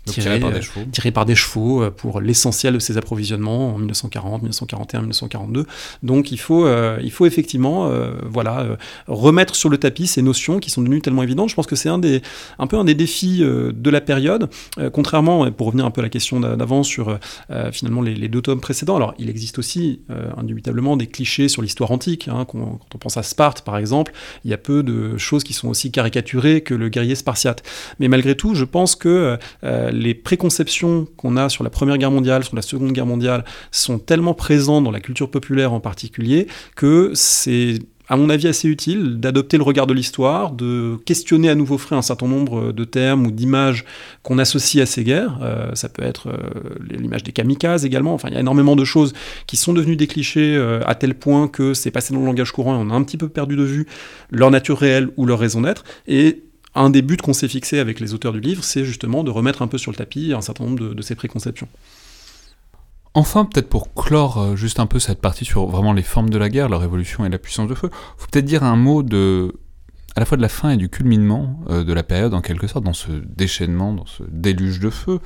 tiré, par des chevaux, tiré par des chevaux pour l'essentiel de ses approvisionnements en 1940, 1941, 1942. Donc il faut, euh, il faut effectivement euh, voilà, euh, remettre sur le tapis ces notions qui sont devenues tellement évidentes. Je pense que c'est un, des, un peu un des défis de la période, contrairement, pour revenir un peu à la question d'avant sur finalement les, deux tomes précédents, alors il existe aussi indubitablement des clichés sur l'histoire antique. Hein, quand on pense à Sparte par exemple, il y a peu de choses qui sont aussi caricaturées que le guerrier spartiate. Mais malgré tout, je pense que les préconceptions qu'on a sur la Première Guerre mondiale, sur la Seconde Guerre mondiale, sont tellement présentes dans la culture populaire en particulier que c'est à mon avis assez utile d'adopter le regard de l'histoire, de questionner à nouveau frais un certain nombre de termes ou d'images qu'on associe à ces guerres. Euh, ça peut être euh, l'image des kamikazes également. Enfin, il y a énormément de choses qui sont devenues des clichés euh, à tel point que c'est passé dans le langage courant et on a un petit peu perdu de vue leur nature réelle ou leur raison d'être. Et un des buts qu'on s'est fixé avec les auteurs du livre, c'est justement de remettre un peu sur le tapis un certain nombre de, ces préconceptions. Enfin, peut-être pour clore euh, juste un peu cette partie sur vraiment les formes de la guerre, leur évolution et la puissance de feu, faut peut-être dire un mot de à la fois de la fin et du culminement euh, de la période en quelque sorte, dans ce déchaînement, dans ce déluge de feu,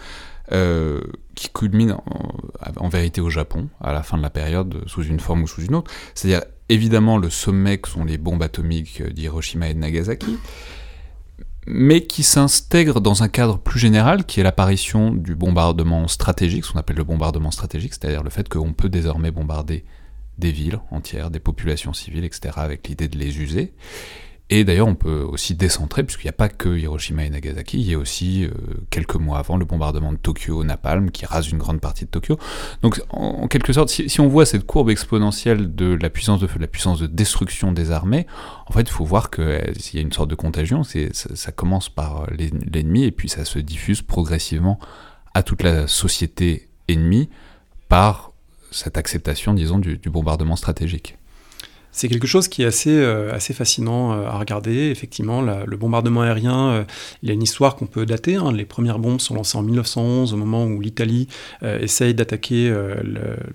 euh, qui culmine en, en, vérité au Japon, à la fin de la période, sous une forme ou sous une autre. C'est-à-dire évidemment le sommet que sont les bombes atomiques d'Hiroshima et de Nagasaki, mais qui s'intègre dans un cadre plus général, qui est l'apparition du bombardement stratégique, ce qu'on appelle le bombardement stratégique, c'est-à-dire le fait qu'on peut désormais bombarder des villes entières, des populations civiles, etc., avec l'idée de les user. Et d'ailleurs, on peut aussi décentrer, puisqu'il n'y a pas que Hiroshima et Nagasaki, il y a aussi, euh, quelques mois avant, le bombardement de Tokyo au napalm, qui rase une grande partie de Tokyo. Donc, en, quelque sorte, si, on voit cette courbe exponentielle de la puissance de destruction des armées, en fait, il faut voir qu'il euh, y a une sorte de contagion, ça, ça commence par euh, l'ennemi, et puis ça se diffuse progressivement à toute la société ennemie par cette acceptation, disons, du bombardement stratégique. C'est quelque chose qui est assez, euh, assez fascinant euh, à regarder. Effectivement, le bombardement aérien, euh, il y a une histoire qu'on peut dater. Hein. Les premières bombes sont lancées en 1911, au moment où l'Italie essaye d'attaquer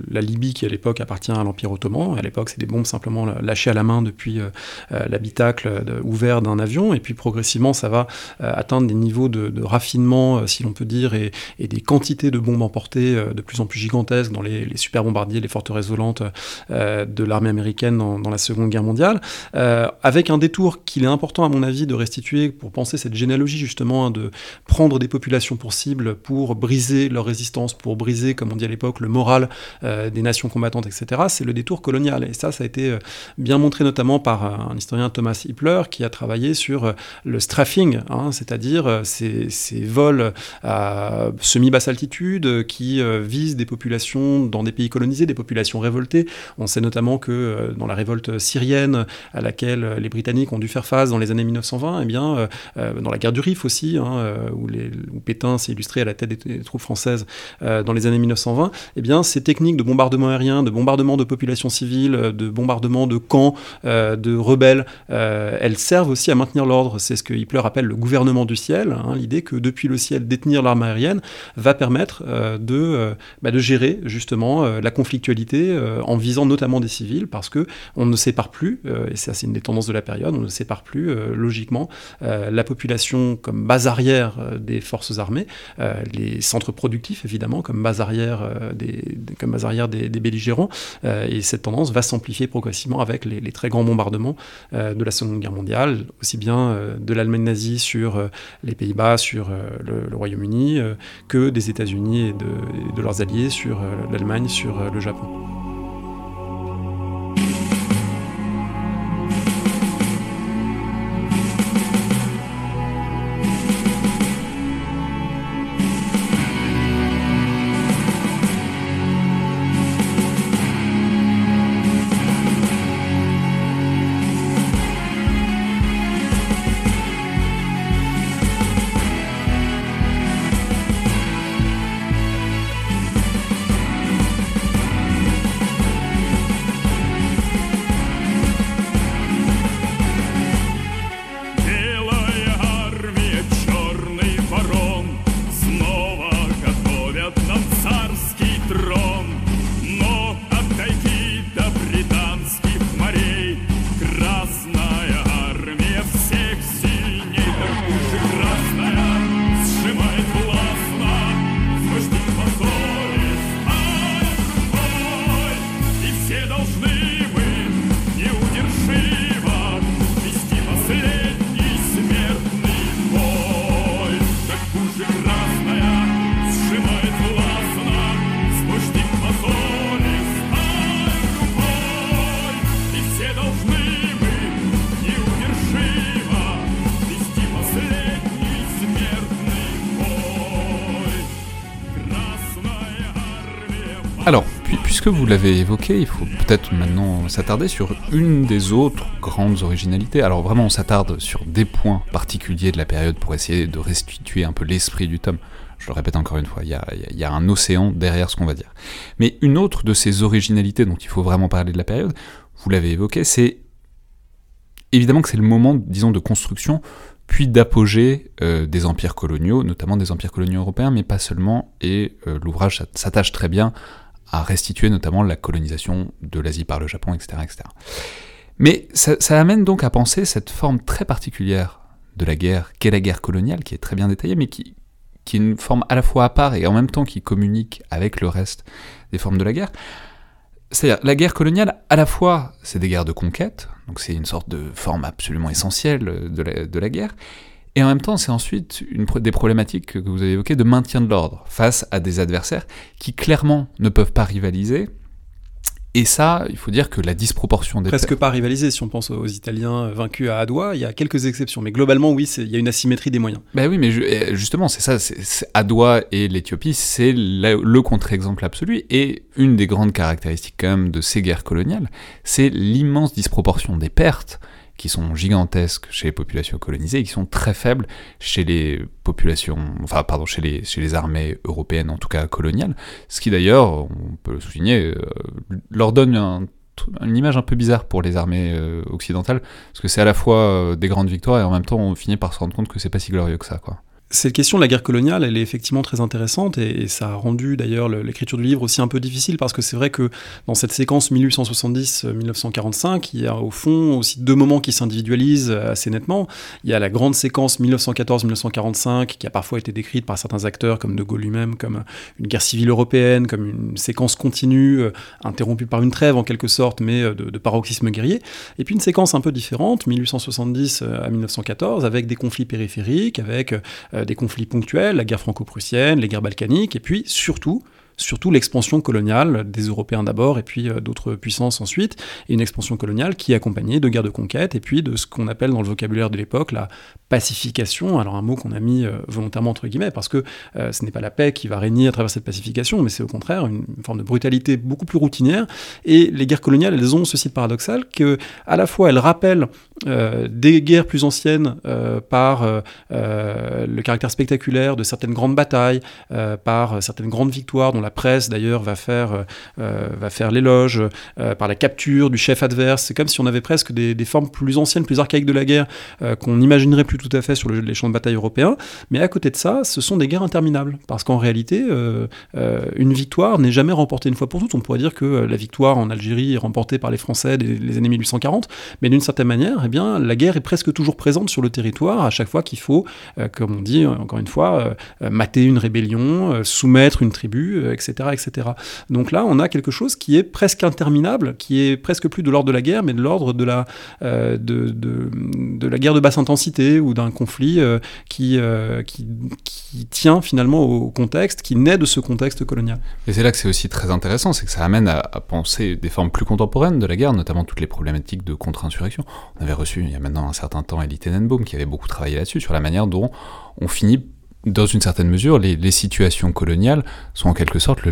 la Libye, qui à l'époque appartient à l'Empire ottoman. À l'époque, c'est des bombes simplement lâchées à la main depuis l'habitacle ouvert d'un avion. Et puis progressivement, ça va atteindre des niveaux de, raffinement, si l'on peut dire, et, des quantités de bombes emportées de plus en plus gigantesques dans les, super bombardiers, les forteresses volantes de l'armée américaine dans la Seconde Guerre mondiale, euh, avec un détour qu'il est important à mon avis de restituer pour penser cette généalogie justement, hein, de prendre des populations pour cible, pour briser leur résistance, pour briser, comme on dit à l'époque, le moral euh, des nations combattantes, etc. C'est le détour colonial. Et ça, ça a été euh, bien montré notamment par un historien Thomas Hippler qui a travaillé sur le strafing, hein, c'est-à-dire ces, ces, vols à semi-basse altitude qui visent des populations dans des pays colonisés, des populations révoltées. On sait notamment que dans la révolte syrienne à laquelle les Britanniques ont dû faire face dans les années 1920, et eh bien, euh, euh, dans la guerre du Rif aussi, hein, euh, où, les, Pétain s'est illustré à la tête des, troupes françaises dans les années 1920, et eh bien, ces techniques de bombardement aérien, de bombardement de populations civiles, de bombardement de camps, de rebelles, elles servent aussi à maintenir l'ordre. C'est ce que Hitler appelle le gouvernement du ciel, hein, l'idée que depuis le ciel, détenir l'arme aérienne va permettre de, bah, de gérer justement la conflictualité en visant notamment des civils, parce que on ne sépare plus, et ça c'est une des tendances de la période, on ne sépare plus logiquement la population comme base arrière des forces armées, les centres productifs évidemment comme base arrière des, comme arrière des, belligérants, et cette tendance va s'amplifier progressivement avec les, très grands bombardements de la Seconde Guerre mondiale, aussi bien de l'Allemagne nazie sur les Pays-Bas, sur le, Royaume-Uni, que des États-Unis et de, leurs alliés sur l'Allemagne, sur le Japon. Puisque vous l'avez évoqué, il faut peut-être maintenant s'attarder sur une des autres grandes originalités. Alors vraiment, on s'attarde sur des points particuliers de la période pour essayer de restituer un peu l'esprit du tome. Je le répète encore une fois, il y, a, un océan derrière ce qu'on va dire. Mais une autre de ces originalités dont il faut vraiment parler de la période, vous l'avez évoqué, c'est évidemment que c'est le moment, disons, de construction puis d'apogée euh, des empires coloniaux, notamment des empires coloniaux européens, mais pas seulement, et euh, l'ouvrage s'attache très bien à restituer notamment la colonisation de l'Asie par le Japon, etc. etc. Mais ça, amène donc à penser cette forme très particulière de la guerre, qu'est la guerre coloniale, qui est très bien détaillée, mais qui, est une forme à la fois à part et en même temps qui communique avec le reste des formes de la guerre. C'est-à-dire, la guerre coloniale, à la fois, c'est des guerres de conquête, donc c'est une sorte de forme absolument essentielle de la guerre, et en même temps, c'est ensuite une, des problématiques que vous avez évoquées de maintien de l'ordre face à des adversaires qui clairement ne peuvent pas rivaliser. Et ça, il faut dire que la disproportion des... Presque pas rivaliser, si on pense aux Italiens vaincus à Adoua, il y a quelques exceptions, mais globalement, oui, il y a une asymétrie des moyens. Ben oui, mais justement, c'est ça, c'est, Adoua et l'Éthiopie, c'est le contre-exemple absolu, et une des grandes caractéristiques quand même de ces guerres coloniales, c'est l'immense disproportion des pertes qui sont gigantesques chez les populations colonisées et qui sont très faibles chez les populations, enfin pardon, chez les, chez les armées européennes, en tout cas coloniales, ce qui d'ailleurs, on peut le souligner, euh, leur donne une image un peu bizarre pour les armées euh, occidentales, parce que c'est à la fois euh, des grandes victoires et en même temps on finit par se rendre compte que c'est pas si glorieux que ça, quoi. Cette question de la guerre coloniale, elle est effectivement très intéressante et, ça a rendu d'ailleurs l'écriture du livre aussi un peu difficile parce que c'est vrai que dans cette séquence 1870-1945, il y a au fond aussi deux moments qui s'individualisent assez nettement. Il y a la grande séquence 1914-1945 qui a parfois été décrite par certains acteurs comme De Gaulle lui-même comme une guerre civile européenne, comme une séquence continue, euh, interrompue par une trêve en quelque sorte, mais euh, de, de paroxysme guerrier. Et puis une séquence un peu différente, 1870 euh, à 1914, avec des conflits périphériques, avec des conflits ponctuels, la guerre franco-prussienne, les guerres balkaniques, et puis surtout surtout l'expansion coloniale des Européens d'abord et puis euh, d'autres puissances ensuite, et une expansion coloniale qui est accompagnée de guerres de conquête et puis de ce qu'on appelle dans le vocabulaire de l'époque la pacification, alors un mot qu'on a mis euh, volontairement entre guillemets parce que euh, ce n'est pas la paix qui va régner à travers cette pacification, mais c'est au contraire une, forme de brutalité beaucoup plus routinière, et les guerres coloniales, elles ont ceci de paradoxal que à la fois elles rappellent des guerres plus anciennes par le caractère spectaculaire de certaines grandes batailles, par certaines grandes victoires dont la presse d'ailleurs va faire, va faire l'éloge, par la capture du chef adverse. C'est comme si on avait presque des, formes plus anciennes, plus archaïques de la guerre qu'on n'imaginerait plus tout à fait sur le, les champs de bataille européens. Mais à côté de ça, ce sont des guerres interminables. Parce qu'en réalité, une victoire n'est jamais remportée une fois pour toutes. On pourrait dire que la victoire en Algérie est remportée par les Français des les années 1840, mais d'une certaine manière, eh bien, la guerre est presque toujours présente sur le territoire à chaque fois qu'il faut, euh, comme on dit encore une fois, euh, mater une rébellion, euh, soumettre une tribu, etc., etc. Donc là, on a quelque chose qui est presque interminable, qui est presque plus de l'ordre de la guerre, mais de l'ordre de la de, de, de, la guerre de basse intensité ou d'un conflit qui, qui, qui tient finalement au contexte, qui naît de ce contexte colonial. Et c'est là que c'est aussi très intéressant, c'est que ça amène à, à penser des formes plus contemporaines de la guerre, notamment toutes les problématiques de contre-insurrection. On avait reçu il y a maintenant un certain temps Elie Tenenbaum qui avait beaucoup travaillé là-dessus, sur la manière dont on finit dans une certaine mesure, les, situations coloniales sont en quelque sorte le,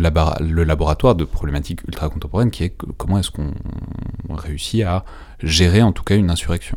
laboratoire de problématiques ultra-contemporaines qui est comment est-ce qu'on réussit à gérer en tout cas une insurrection.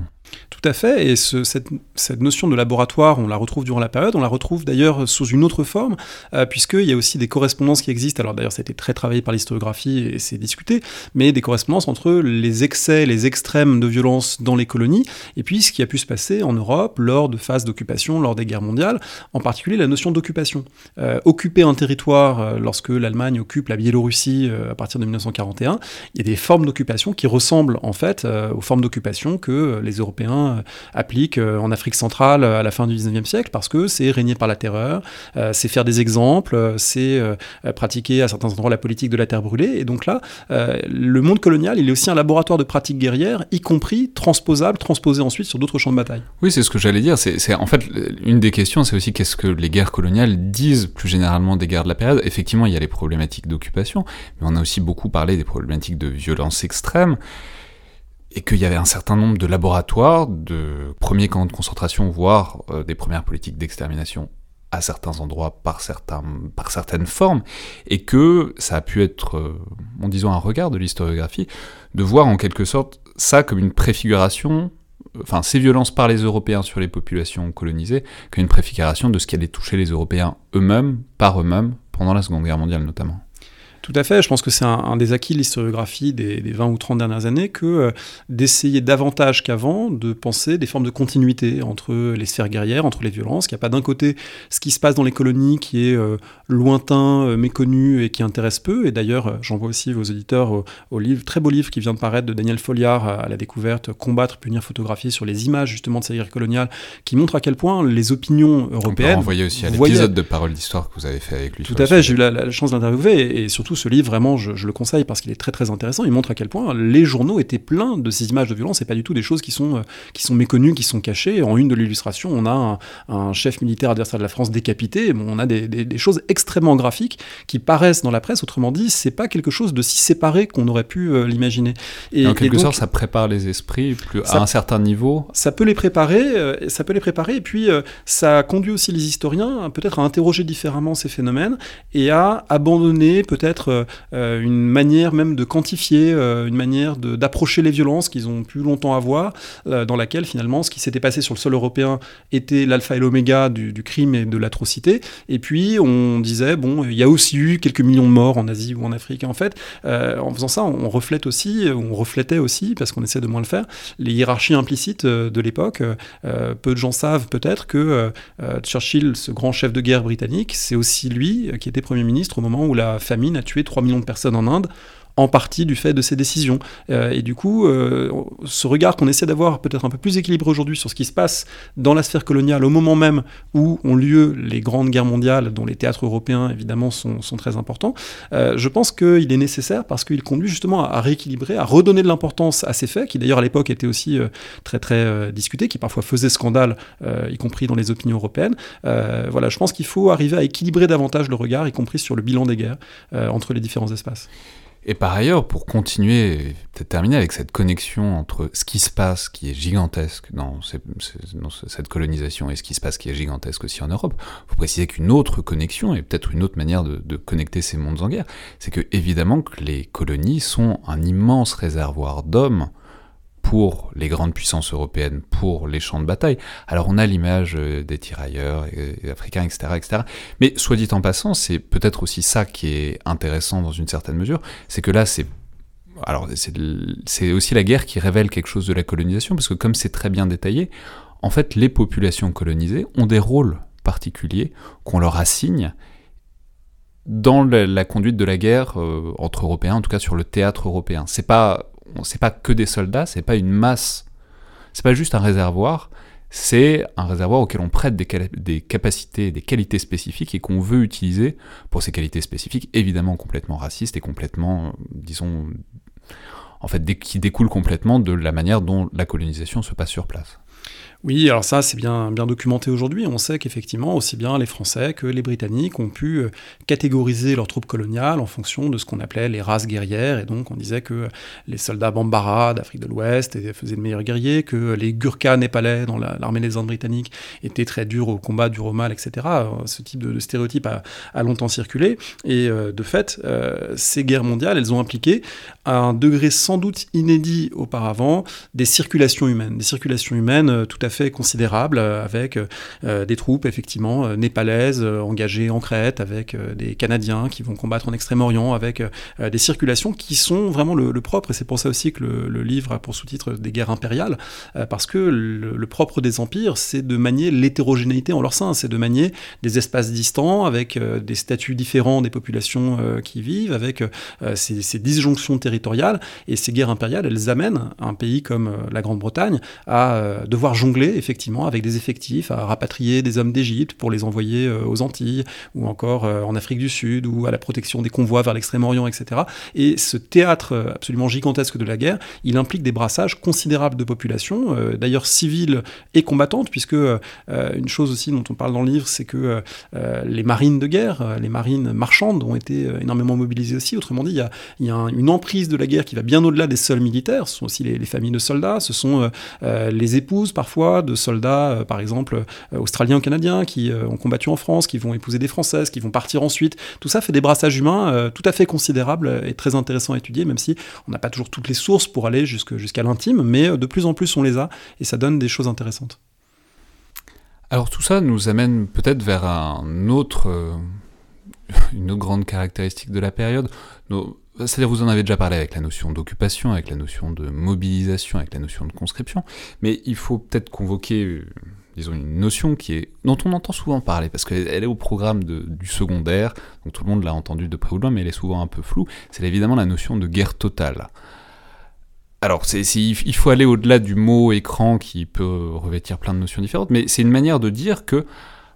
Tout à fait, et cette, notion de laboratoire, on la retrouve durant la période, on la retrouve d'ailleurs sous une autre forme, euh, puisqu'il y a aussi des correspondances qui existent, alors d'ailleurs ça a été très travaillé par l'historiographie et c'est discuté, mais des correspondances entre les excès, les extrêmes de violence dans les colonies, et puis ce qui a pu se passer en Europe lors de phases d'occupation, lors des guerres mondiales, en particulier la notion d'occupation. Euh, occuper un territoire, euh, lorsque l'Allemagne occupe la Biélorussie à partir de 1941, il y a des formes d'occupation qui ressemblent en fait aux formes d'occupation que les Européens euh, applique euh, en Afrique centrale euh, à la fin du 19e siècle, parce que c'est régner par la terreur, c'est faire des exemples, c'est pratiquer à certains endroits la politique de la terre brûlée. Et donc là, le monde colonial, il est aussi un laboratoire de pratiques guerrières, y compris transposable, transposé ensuite sur d'autres champs de bataille. Oui, c'est ce que j'allais dire. C'est en fait une des questions, c'est aussi qu'est-ce que les guerres coloniales disent plus généralement des guerres de la période. Effectivement, il y a les problématiques d'occupation, mais on a aussi beaucoup parlé des problématiques de violence extrême et qu'il y avait un certain nombre de laboratoires, de premiers camps de concentration, voire euh, des premières politiques d'extermination à certains endroits par, certaines formes, et que ça a pu être, euh, en disant un regard de l'historiographie, de voir en quelque sorte ça comme une préfiguration, enfin ces violences par les Européens sur les populations colonisées, comme une préfiguration de ce qui allait toucher les Européens eux-mêmes, par eux-mêmes, pendant la Seconde Guerre mondiale notamment. Tout à fait, je pense que c'est un, des acquis de l'historiographie des, 20 ou 30 dernières années que euh, d'essayer davantage qu'avant de penser des formes de continuité entre les sphères guerrières, entre les violences, qu'il n'y a pas d'un côté ce qui se passe dans les colonies qui est euh, lointain, euh, méconnu et qui intéresse peu, et d'ailleurs j'envoie aussi vos auditeurs au, livre, très beau livre qui vient de paraître de Daniel Folliard à la découverte Combattre, punir, photographier sur les images justement de ces guerres coloniales, qui montre à quel point les opinions européennes... On peut aussi à l'épisode de Parole d'Histoire que vous avez fait avec lui. Tout à fait, j'ai eu la, chance d'interviewer, et surtout ce livre, vraiment, je, le conseille parce qu'il est très très intéressant. Il montre à quel point les journaux étaient pleins de ces images de violence et pas du tout des choses qui sont, euh, qui sont méconnues, qui sont cachées. En une de l'illustration, on a un, chef militaire adversaire de la France décapité. Bon, on a des, des, choses extrêmement graphiques qui paraissent dans la presse. Autrement dit, c'est pas quelque chose de si séparé qu'on aurait pu euh, l'imaginer. Et, en quelque sorte, ça prépare les esprits plus, à un certain niveau. Ça peut les préparer, euh, ça peut les préparer. Et puis, ça conduit aussi les historiens peut-être à interroger différemment ces phénomènes et à abandonner peut-être euh, une manière même de quantifier, euh, une manière d'approcher les violences qu'ils ont pu longtemps avoir, euh, dans laquelle finalement ce qui s'était passé sur le sol européen était l'alpha et l'oméga du, crime et de l'atrocité. Et puis on disait, bon, il y a aussi eu quelques millions de morts en Asie ou en Afrique. en fait, en faisant ça, on reflète aussi, on reflétait aussi, parce qu'on essaie de moins le faire, les hiérarchies implicites de l'époque. peu de gens savent peut-être que Churchill, ce grand chef de guerre britannique, c'est aussi lui qui était Premier ministre au moment où la famine a tué 3 millions de personnes en Inde en partie du fait de ces décisions. Euh, et du coup, euh, ce regard qu'on essaie d'avoir peut-être un peu plus équilibré aujourd'hui sur ce qui se passe dans la sphère coloniale au moment même où ont lieu les grandes guerres mondiales, dont les théâtres européens évidemment sont, très importants, euh, je pense qu'il est nécessaire parce qu'il conduit justement à, rééquilibrer, à redonner de l'importance à ces faits, qui d'ailleurs à l'époque étaient aussi très très discutés, qui parfois faisaient scandale, y compris dans les opinions européennes. voilà, je pense qu'il faut arriver à équilibrer davantage le regard, y compris sur le bilan des guerres entre les différents espaces. Et par ailleurs, pour continuer, peut-être terminer avec cette connexion entre ce qui se passe, qui est gigantesque dans, cette colonisation, et ce qui se passe, qui est gigantesque aussi en Europe, faut préciser qu'une autre connexion, et peut-être une autre manière de, de, connecter ces mondes en guerre, c'est que évidemment que les colonies sont un immense réservoir d'hommes pour les grandes puissances européennes, pour les champs de bataille. Alors on a l'image euh, des tirailleurs africains, etc., etc. Mais soit dit en passant, c'est peut-être aussi ça qui est intéressant dans une certaine mesure, c'est que là c'est alors c'est aussi la guerre qui révèle quelque chose de la colonisation, parce que comme c'est très bien détaillé, en fait les populations colonisées ont des rôles particuliers qu'on leur assigne dans la, conduite de la guerre euh, entre Européens, en tout cas sur le théâtre européen. C'est pas c'est pas que des soldats, c'est pas une masse, c'est pas juste un réservoir, c'est un réservoir auquel on prête des, des capacités, des qualités spécifiques et qu'on veut utiliser pour ces qualités spécifiques, évidemment complètement racistes et complètement, euh, disons, en fait, qui découlent complètement de la manière dont la colonisation se passe sur place. Oui, alors ça, c'est bien, bien documenté aujourd'hui. On sait qu'effectivement, aussi bien les Français que les Britanniques ont pu euh, catégoriser leurs troupes coloniales en fonction de ce qu'on appelait les races guerrières. Et donc, on disait que les soldats Bambara d'Afrique de l'Ouest faisaient de meilleurs guerriers, que les Gurkhas népalais dans l'armée des Indes britanniques étaient très durs au combat, durs au mal, etc. Ce type de, stéréotype a, longtemps circulé. Et euh, de fait, euh, ces guerres mondiales, elles ont impliqué à un degré sans doute inédit auparavant des circulations humaines. Des circulations humaines tout à fait considérable euh, avec euh, des troupes effectivement euh, népalaises engagées en Crète, avec des Canadiens qui vont combattre en Extrême-Orient, avec des circulations qui sont vraiment le, propre. Et c'est pour ça aussi que le, livre a pour sous-titre des guerres impériales, parce que le, propre des empires, c'est de manier l'hétérogénéité en leur sein, c'est de manier des espaces distants avec des statuts différents des populations qui vivent, avec ces, disjonctions territoriales. Et ces guerres impériales, elles amènent un pays comme la Grande-Bretagne à devoir jongler effectivement, avec des effectifs, à rapatrier des hommes d'Égypte pour les envoyer euh, aux Antilles, ou encore euh, en Afrique du Sud, ou à la protection des convois vers l'Extrême-Orient, etc. Et ce théâtre euh, absolument gigantesque de la guerre, il implique des brassages considérables de populations, d'ailleurs civiles et combattantes, puisque une chose aussi dont on parle dans le livre, c'est que les marines de guerre, les marines marchandes ont été énormément mobilisées aussi. Autrement dit, il y a, une emprise de la guerre qui va bien au-delà des seuls militaires. Ce sont aussi les familles de soldats, ce sont les épouses parfois, de soldats, euh, par exemple, euh, australiens ou canadiens, qui euh, ont combattu en France, qui vont épouser des Françaises, qui vont partir ensuite. Tout ça fait des brassages humains tout à fait considérables et très intéressants à étudier, même si on n'a pas toujours toutes les sources pour aller jusqu'à l'intime, mais de plus en plus on les a, et ça donne des choses intéressantes. Alors tout ça nous amène peut-être vers un autre, une autre grande caractéristique de la période. C'est-à-dire, vous en avez déjà parlé avec la notion d'occupation, avec la notion de mobilisation, avec la notion de conscription, mais il faut peut-être convoquer, euh, disons, une notion qui est, dont on entend souvent parler, parce qu'elle est au programme du secondaire, donc tout le monde l'a entendu de près ou de loin, mais elle est souvent un peu floue, c'est évidemment la notion de guerre totale. Alors, il faut aller au-delà du mot écran qui peut revêtir plein de notions différentes, mais c'est une manière de dire que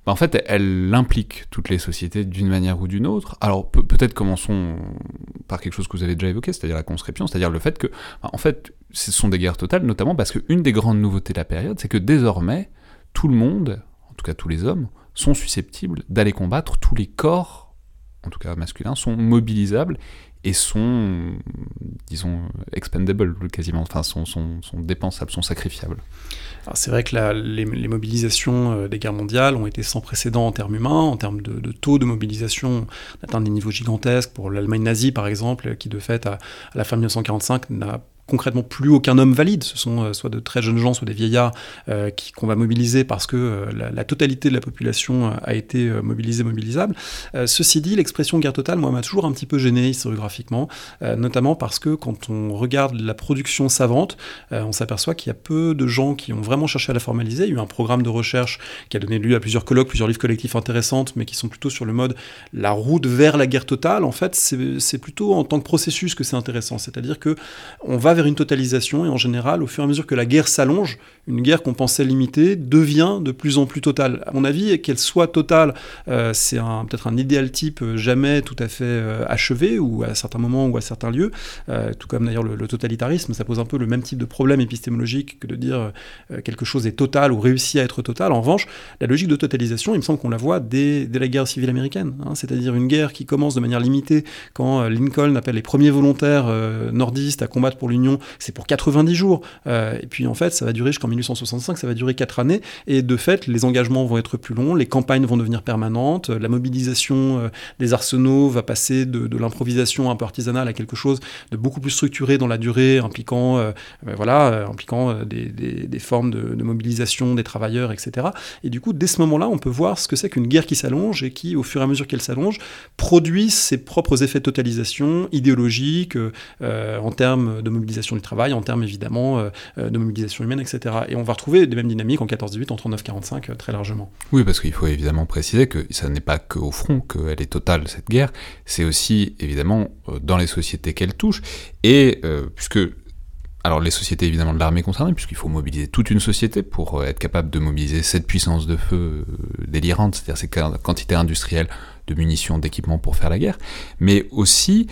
bah, en fait, elle implique toutes les sociétés d'une manière ou d'une autre. Alors peut-être commençons par quelque chose que vous avez déjà évoqué, c'est-à-dire la conscription, c'est-à-dire le fait que, bah, en fait, ce sont des guerres totales, notamment parce qu'une des grandes nouveautés de la période, c'est que désormais, tout le monde, en tout cas tous les hommes, sont susceptibles d'aller combattre, tous les corps, en tout cas masculins, sont mobilisables et sont, disons, expendables quasiment, enfin sont, sont, sont dépensables, sont sacrifiables. C'est vrai que les, mobilisations euh, des guerres mondiales ont été sans précédent en termes humains, en termes de, taux de mobilisation, on atteint des niveaux gigantesques. Pour l'Allemagne nazie, par exemple, qui de fait, à, à la fin de 1945, n'a concrètement plus aucun homme valide. Ce sont euh, soit de très jeunes gens, soit des vieillards euh, qu'on va mobiliser parce que euh, la, totalité de la population a été mobilisée, mobilisable. ceci dit, l'expression guerre totale, moi, m'a toujours un petit peu gêné historiographiquement, notamment parce que quand on regarde la production savante, on s'aperçoit qu'il y a peu de gens qui ont vraiment cherché à la formaliser. Il y a eu un programme de recherche qui a donné lieu à plusieurs colloques, plusieurs livres collectifs intéressants, mais qui sont plutôt sur le mode la route vers la guerre totale. En fait, c'est plutôt en tant que processus que c'est intéressant. C'est-à-dire que on va vers une totalisation, et en général, au fur et à mesure que la guerre s'allonge, une guerre qu'on pensait limitée devient de plus en plus totale. À mon avis, qu'elle soit totale, euh, c'est peut-être un idéal type euh, jamais tout à fait euh, achevé, ou à certains moments ou à certains lieux, tout comme d'ailleurs le, totalitarisme, ça pose un peu le même type de problème épistémologique que de dire quelque chose est total ou réussit à être total. En revanche, la logique de totalisation, il me semble qu'on la voit dès, la guerre civile américaine, hein. c'est-à-dire une guerre qui commence de manière limitée quand Lincoln appelle les premiers volontaires nordistes à combattre pour l'Union c'est pour 90 jours. et puis en fait, ça va durer jusqu'en 1865, ça va durer 4 années. Et de fait, les engagements vont être plus longs, les campagnes vont devenir permanentes, la mobilisation des arsenaux va passer de, l'improvisation un peu artisanale à quelque chose de beaucoup plus structuré dans la durée, impliquant, ben voilà, impliquant des, formes de, mobilisation des travailleurs, etc. Et du coup, dès ce moment-là, on peut voir ce que c'est qu'une guerre qui s'allonge et qui, au fur et à mesure qu'elle s'allonge, produit ses propres effets de totalisation idéologiques euh, en termes de mobilisation du travail, en termes évidemment euh, de mobilisation humaine, etc. Et on va retrouver des mêmes dynamiques en 14-18, en 39-45 euh, très largement. Oui, parce qu'il faut évidemment préciser que ça n'est pas qu'au front qu'elle est totale, cette guerre, c'est aussi évidemment dans les sociétés qu'elle touche, et puisque alors les sociétés évidemment de l'armée concernées, puisqu'il faut mobiliser toute une société pour euh, être capable de mobiliser cette puissance de feu euh, délirante, c'est-à-dire ces quantités industrielles de munitions, d'équipements pour faire la guerre, mais aussi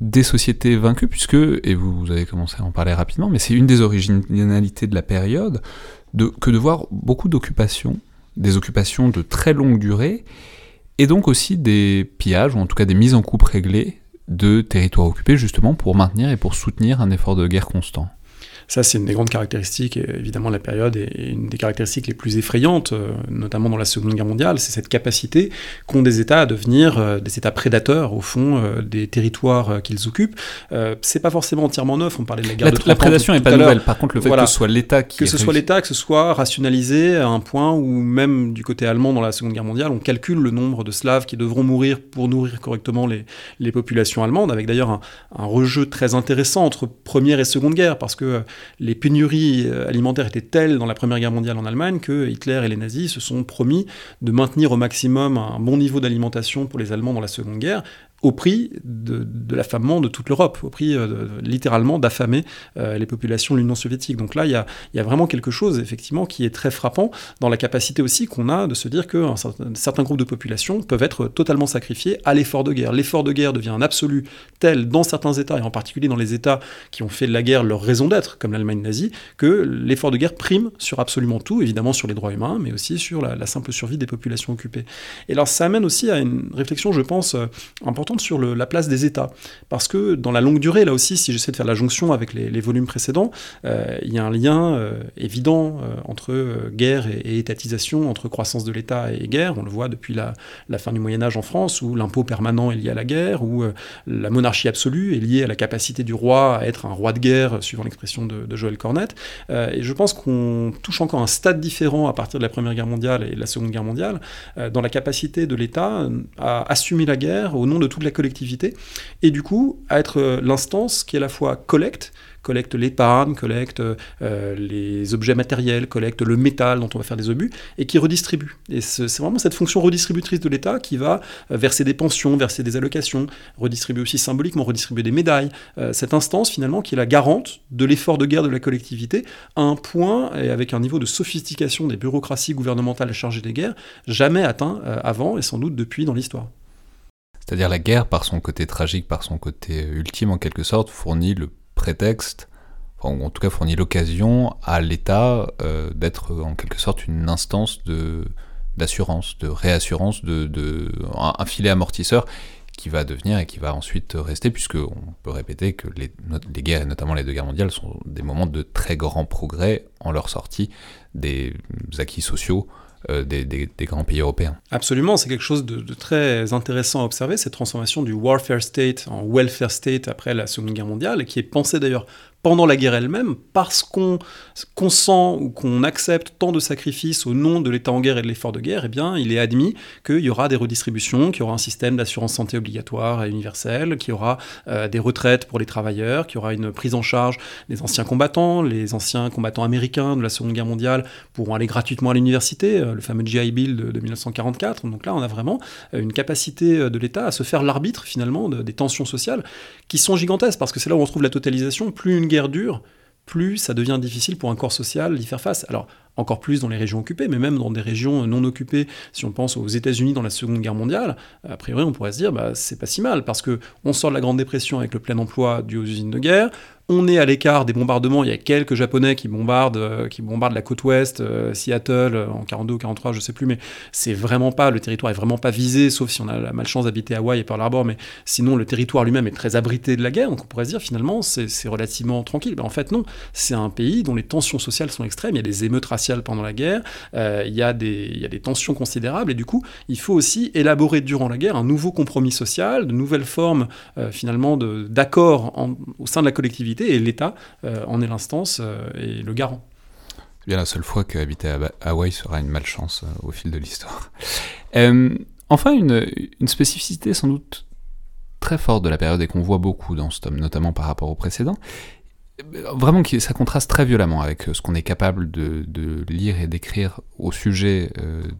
des sociétés vaincues, puisque, et vous, avez commencé à en parler rapidement, mais c'est une des originalités de la période, que de voir beaucoup d'occupations, des occupations de très longue durée, et donc aussi des pillages, ou en tout cas des mises en coupe réglées de territoires occupés justement pour maintenir et pour soutenir un effort de guerre constant. Ça, c'est une des grandes caractéristiques, évidemment, de la période, et une des caractéristiques les plus effrayantes, euh, notamment dans la Seconde Guerre mondiale, c'est cette capacité qu'ont des États à devenir euh, des États prédateurs, au fond, euh, des territoires qu'ils occupent. c'est pas forcément entièrement neuf, on parlait de la guerre la, de La prédation n'est pas nouvelle, par contre, le fait que ce soit l'État qui... Que ce soit l'État, que ce soit rationalisé à un point où, même du côté allemand, dans la Seconde Guerre mondiale, on calcule le nombre de Slaves qui devront mourir pour nourrir correctement les, les populations allemandes, avec d'ailleurs un, un rejeu très intéressant entre Première et Seconde Guerre, parce que les pénuries euh, alimentaire était telle dans la Première Guerre mondiale en Allemagne que Hitler et les nazis se sont promis de maintenir au maximum un bon niveau d'alimentation pour les Allemands dans la Seconde Guerre, au prix de, l'affamement de toute l'Europe, au prix euh, littéralement d'affamer euh, les populations de l'Union soviétique. Donc là, il y, a, y, a, vraiment quelque chose, effectivement, qui est très frappant dans la capacité aussi qu'on a de se dire que certain, certains groupes de population peuvent être totalement sacrifiés à l'effort de guerre. L'effort de guerre devient un absolu tel dans certains États, et en particulier dans les États qui ont fait de la guerre leur raison d'être, comme l'Allemagne nazie, que l'effort de guerre prime sur absolument tout, évidemment sur les droits humains, mais aussi sur la, la simple survie des populations occupées. Et alors ça amène aussi à une réflexion, je pense, euh, sur la place des États. Parce que dans la longue durée, là aussi, si j'essaie de faire la jonction avec les, volumes précédents, euh, il y a un lien euh, évident euh, entre guerre et, étatisation, entre croissance de l'État et guerre. On le voit depuis la, fin du Moyen Âge en France, où l'impôt permanent est lié à la guerre, où la monarchie absolue est liée à la capacité du roi à être un roi de guerre, suivant l'expression de, Joël Cornette. et je pense qu'on touche encore un stade différent à partir de la Première Guerre mondiale et de la Seconde Guerre mondiale, dans la capacité de l'État à assumer la guerre au nom de toute la collectivité, et du coup à être euh, l'instance qui à la fois collecte, collecte l'épargne, collecte euh, les objets matériels, collecte le métal dont on va faire des obus, et qui redistribue. Et c'est vraiment cette fonction redistributrice de l'État qui va euh, verser des pensions, verser des allocations, redistribuer aussi symboliquement, redistribuer des médailles. cette instance finalement qui est la garante de l'effort de guerre de la collectivité, à un point et avec un niveau de sophistication des bureaucraties gouvernementales chargées des guerres jamais atteint avant et sans doute depuis dans l'histoire. C'est-à-dire la guerre, par son côté tragique, par son côté ultime en quelque sorte, fournit le prétexte, enfin, en tout cas fournit l'occasion à l'État euh, d'être en quelque sorte une instance de d'assurance, de réassurance, de, de un, filet amortisseur qui va devenir et qui va ensuite rester, puisque on peut répéter que les, les, guerres, et notamment les deux guerres mondiales, sont des moments de très grand progrès en leur sortie des acquis sociaux euh, des, grands pays européens. Absolument, c'est quelque chose de, très intéressant à observer, cette transformation du warfare state en welfare state après la Seconde Guerre mondiale, qui est pensée d'ailleurs pendant la guerre elle-même, parce qu'on consent ou qu'on accepte tant de sacrifices au nom de l'État en guerre et de l'effort de guerre, eh bien, il est admis qu'il y aura des redistributions, qu'il y aura un système d'assurance santé obligatoire et universel, qu'il y aura euh, des retraites pour les travailleurs, qu'il y aura une prise en charge des anciens combattants. Les anciens combattants américains de la Seconde Guerre mondiale pourront aller gratuitement à l'université, euh, le fameux GI Bill de, 1944. Donc là, on a vraiment euh, une capacité de l'État à se faire l'arbitre, finalement, des tensions sociales qui sont gigantesques, parce que c'est là où on trouve la totalisation. Plus une guerre dure, plus ça devient difficile pour un corps social d'y faire face. Alors, encore plus dans les régions occupées, mais même dans des régions non occupées, si on pense aux États-Unis dans la Seconde Guerre mondiale, a priori on pourrait se dire, bah, c'est pas si mal, parce que on sort de la Grande Dépression avec le plein emploi dû aux usines de guerre, on est à l'écart des bombardements. Il y a quelques Japonais qui bombardent, euh, qui bombardent la côte ouest, euh, Seattle euh, en 42 ou 43, je sais plus, mais c'est vraiment pas le territoire est vraiment pas visé, sauf si on a la malchance d'habiter Hawaï et Pearl Harbor. Mais sinon, le territoire lui-même est très abrité de la guerre. Donc on pourrait se dire finalement c'est relativement tranquille. Ben, en fait non, c'est un pays dont les tensions sociales sont extrêmes. Il y a des émeutes raciales pendant la guerre, il y a des il y a des tensions considérables et du coup il faut aussi élaborer durant la guerre un nouveau compromis social, de nouvelles formes finalement d'accord au sein de la collectivité et l'État euh, en est l'instance euh, et le garant. C'est bien la seule fois qu'habiter à Hawaï sera une malchance euh, au fil de l'histoire. enfin, une, spécificité sans doute très forte de la période et qu'on voit beaucoup dans ce tome, notamment par rapport au précédent, vraiment ça contraste très violemment avec ce qu'on est capable de, lire et d'écrire au sujet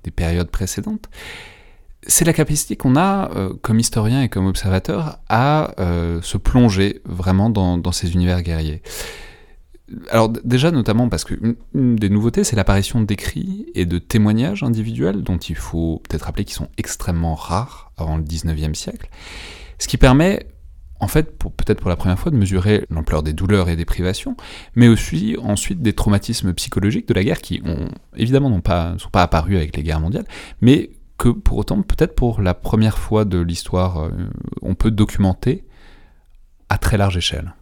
des périodes précédentes c'est la capacité qu'on a, euh, comme historien et comme observateur, à euh, se plonger vraiment dans, ces univers guerriers. Alors déjà notamment parce qu'une une des nouveautés, c'est l'apparition d'écrits et de témoignages individuels dont il faut peut-être rappeler qu'ils sont extrêmement rares avant le 19e siècle, ce qui permet en fait, peut-être pour la première fois, de mesurer l'ampleur des douleurs et des privations, mais aussi ensuite des traumatismes psychologiques de la guerre qui évidemment ne sont pas apparus avec les guerres mondiales, mais que pour autant, peut-être pour la première fois de l'histoire, euh, on peut documenter à très large échelle.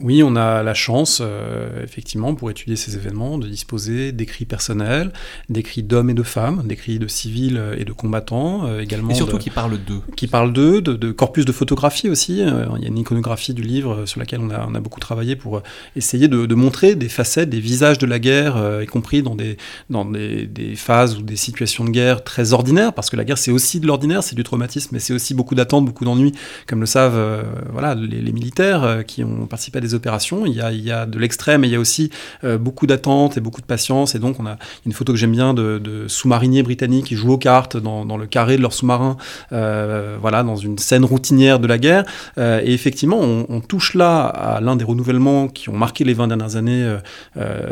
Oui, on a la chance, euh, effectivement, pour étudier ces événements, de disposer d'écrits personnels, d'écrits d'hommes et de femmes, d'écrits de civils et de combattants, euh, également. Et surtout qui parlent d'eux. Qui parlent d'eux, de, corpus de photographie aussi. Euh, il y a une iconographie du livre sur laquelle on a, on a beaucoup travaillé pour essayer de, montrer des facettes, des visages de la guerre, y compris dans, des, dans des, des, phases ou des situations de guerre très ordinaires, parce que la guerre c'est aussi de l'ordinaire, c'est du traumatisme, mais c'est aussi beaucoup d'attentes, beaucoup d'ennuis, comme le savent voilà, les, les militaires qui ont participé à des opérations. Il y a, de l'extrême et il y a aussi euh, beaucoup d'attente et beaucoup de patience. Et donc, on a une photo que j'aime bien de, sous-mariniers britanniques qui jouent aux cartes dans, le carré de leur sous-marin, euh, voilà, dans une scène routinière de la guerre. Euh, et effectivement, on, touche là à l'un des renouvellements qui ont marqué les 20 dernières années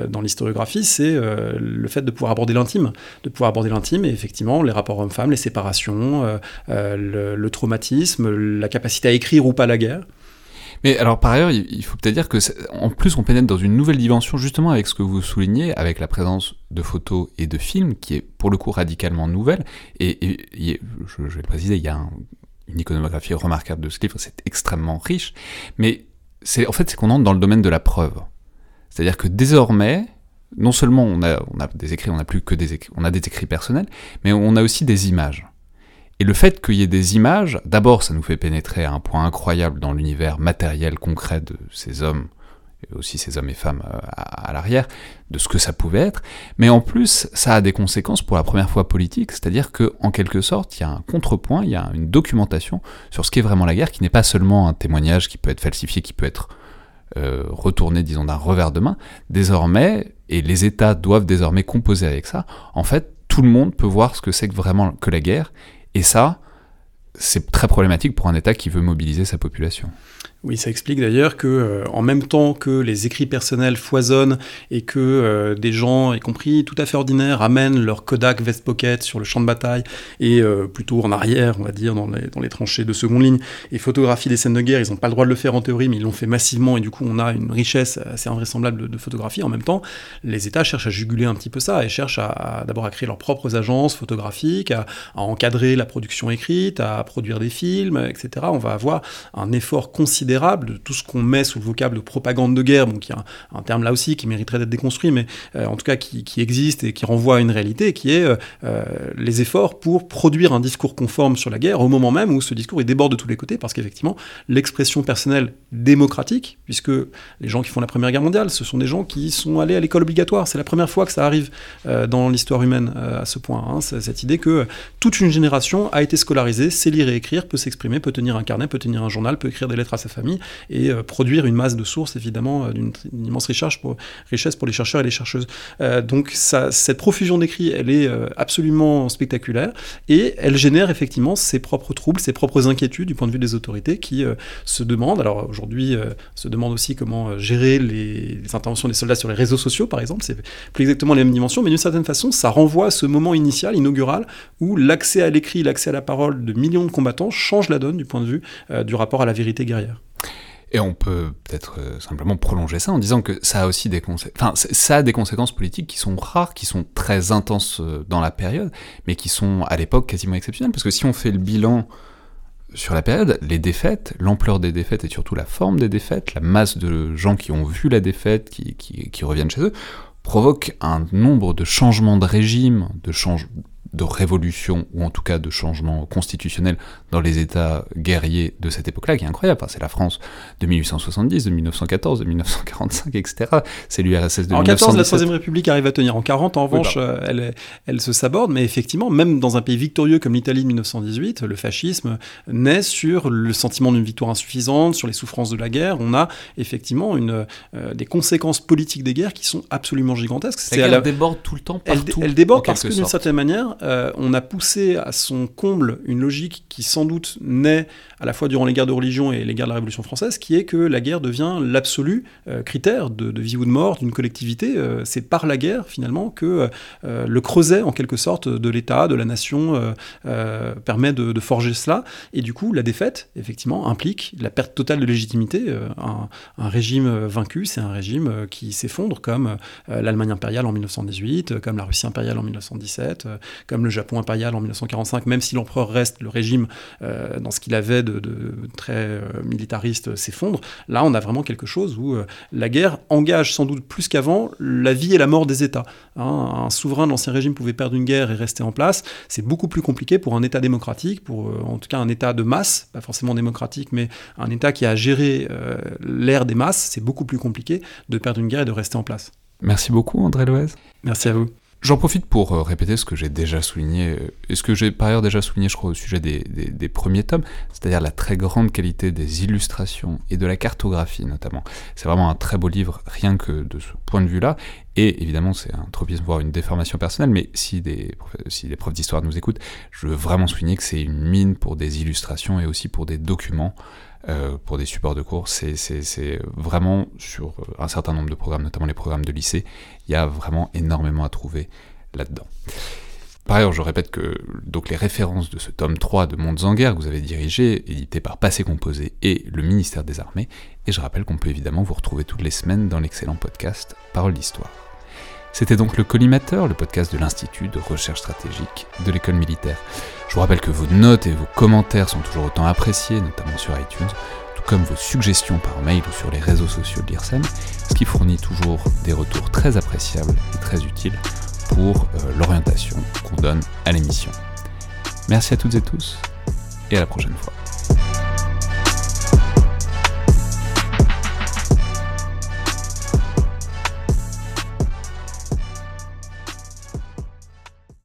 dans l'historiographie, c'est le fait de pouvoir aborder l'intime, de pouvoir aborder l'intime et effectivement les rapports hommes-femmes, les séparations, le traumatisme, la capacité à écrire ou pas la guerre. Mais alors par ailleurs, il faut peut-être dire que en plus on pénètre dans une nouvelle dimension justement avec ce que vous soulignez, avec la présence de photos et de films qui est pour le coup radicalement nouvelle. Et, je, vais le préciser, il y a une iconographie remarquable de ce livre, c'est extrêmement riche. Mais c'est en fait c'est qu'on entre dans le domaine de la preuve. C'est-à-dire que désormais, non seulement on a, des écrits, on a plus que des on a des écrits personnels, mais on a aussi des images. Et le fait qu'il y ait des images, d'abord, ça nous fait pénétrer à un point incroyable dans l'univers matériel concret de ces hommes, et aussi ces hommes et femmes euh, à, l'arrière, de ce que ça pouvait être. Mais en plus, ça a des conséquences pour la première fois politiques, c'est-à-dire que, en quelque sorte, il y a un contrepoint, il y a une documentation sur ce qu'est vraiment la guerre, qui n'est pas seulement un témoignage qui peut être falsifié, qui peut être euh, retourné, disons, d'un revers de main. Désormais, et les États doivent désormais composer avec ça, en fait, tout le monde peut voir ce que c'est que vraiment que la guerre et ça, c'est très problématique pour un État qui veut mobiliser sa population. Oui, ça explique d'ailleurs que, euh, en même temps que les écrits personnels foisonnent et que euh, des gens, y compris tout à fait ordinaires, amènent leur Kodak Vest Pocket sur le champ de bataille et euh, plutôt en arrière, on va dire, dans les, tranchées de seconde ligne, et photographient des scènes de guerre. Ils n'ont pas le droit de le faire en théorie, mais ils l'ont fait massivement et du coup, on a une richesse assez invraisemblable de, photographie. En même temps, les États cherchent à juguler un petit peu ça et cherchent d'abord à créer leurs propres agences photographiques, à encadrer la production écrite, à produire des films, etc. On va avoir un effort considérable de tout ce qu'on met sous le vocable de propagande de guerre, donc il y a un, terme là aussi qui mériterait d'être déconstruit, mais euh, en tout cas qui, existe et qui renvoie à une réalité, qui est euh, euh, les efforts pour produire un discours conforme sur la guerre au moment même où ce discours est déborde de tous les côtés, parce qu'effectivement, l'expression personnelle démocratique, puisque les gens qui font la Première Guerre mondiale, ce sont des gens qui sont allés à l'école obligatoire. C'est la première fois que ça arrive dans l'histoire humaine à ce point. Hein. cette idée que toute une génération a été scolarisée, sait lire et écrire, peut s'exprimer, peut tenir un carnet, peut tenir un journal, peut écrire des lettres à sa famille et euh, produire une masse de sources, évidemment, euh, d'une immense richesse pour, les chercheurs et les chercheuses. Euh, donc cette profusion d'écrits, elle est absolument spectaculaire et elle génère effectivement ses propres troubles, ses propres inquiétudes du point de vue des autorités qui se demandent, alors aujourd'hui se demandent aussi comment gérer les, interventions des soldats sur les réseaux sociaux, par exemple, c'est plus exactement les mêmes dimensions, mais d'une certaine façon, ça renvoie à ce moment initial, inaugural, où l'accès à l'écrit, l'accès à la parole de millions de combattants change la donne du point de vue du rapport à la vérité guerrière. Et on peut peut-être euh, simplement prolonger ça en disant que ça a aussi des conséquences, enfin, ça a des conséquences politiques qui sont rares, qui sont très intenses euh, dans la période, mais qui sont à l'époque quasiment exceptionnelles. Parce que si on fait le bilan sur la période, les défaites, l'ampleur des défaites et surtout la forme des défaites, la masse de gens qui ont vu la défaite, qui, qui, reviennent chez eux, provoque un nombre de changements de régime, de, change, de révolution, ou en tout cas de changement constitutionnel dans les États guerriers de cette époque-là, qui est incroyable. c'est la France de 1870, de 1914, de 1945, etc. C'est l'URSS de en 1914, la Troisième République arrive à tenir. En 40, en revanche, euh, elle, elle se saborde, mais effectivement, même dans un pays victorieux comme l'Italie de 1918, le fascisme naît sur le sentiment d'une victoire insuffisante, sur les souffrances de la guerre. On a effectivement une, euh, des conséquences politiques des guerres qui sont absolument gigantesques. La guerre déborde tout le temps, partout. Elle, elle déborde parce que d'une certaine manière, on a poussé à son comble une logique qui sans doute naît à la fois durant les guerres de religion et les guerres de la Révolution française, qui est que la guerre devient l'absolu euh, critère de, vie ou de mort d'une collectivité. Euh, c'est par la guerre finalement que le creuset en quelque sorte de l'État, de la nation, permet de, forger cela. Et du coup, la défaite, effectivement, implique la perte totale de légitimité. Un, un, régime vaincu, c'est un régime qui s'effondre, comme l'Allemagne impériale en 1918, comme la Russie impériale en 1917, comme le Japon impérial en 1945, même si l'empereur reste, le régime euh, dans ce qu'il avait de, très euh, militariste s'effondre. Là, on a vraiment quelque chose où euh, la guerre engage sans doute plus qu'avant la vie et la mort des États. Hein. un souverain de l'ancien régime pouvait perdre une guerre et rester en place. C'est beaucoup plus compliqué pour un État démocratique, pour en tout cas un État de masse, pas forcément démocratique, mais un État qui a géré l'ère des masses. C'est beaucoup plus compliqué de perdre une guerre et de rester en place. Merci beaucoup, André Loez. Merci à vous. J'en profite pour euh, répéter ce que j'ai déjà souligné, euh, et ce que j'ai par ailleurs déjà souligné, je crois, au sujet des, premiers tomes, c'est-à-dire la très grande qualité des illustrations et de la cartographie notamment. C'est vraiment un très beau livre, rien que de ce point de vue-là, et évidemment c'est un tropisme, voire une déformation personnelle, mais si des, si des profs d'histoire nous écoutent, je veux vraiment souligner que c'est une mine pour des illustrations et aussi pour des documents. Euh, pour des supports de cours, c'est vraiment sur un certain nombre de programmes, notamment les programmes de lycée, il y a vraiment énormément à trouver là-dedans. Par ailleurs, je répète que donc les références de ce tome 3 de Mondes en guerre que vous avez dirigé, édité par Passé Composé et le ministère des Armées, et je rappelle qu'on peut évidemment vous retrouver toutes les semaines dans l'excellent podcast Parole d'Histoire. C'était donc le Collimateur, le podcast de l'Institut de recherche stratégique de l'école militaire. Je vous rappelle que vos notes et vos commentaires sont toujours autant appréciés, notamment sur iTunes, tout comme vos suggestions par mail ou sur les réseaux sociaux de l'IRSEM, ce qui fournit toujours des retours très appréciables et très utiles pour euh, l'orientation qu'on donne à l'émission. Merci à toutes et tous, et à la prochaine fois.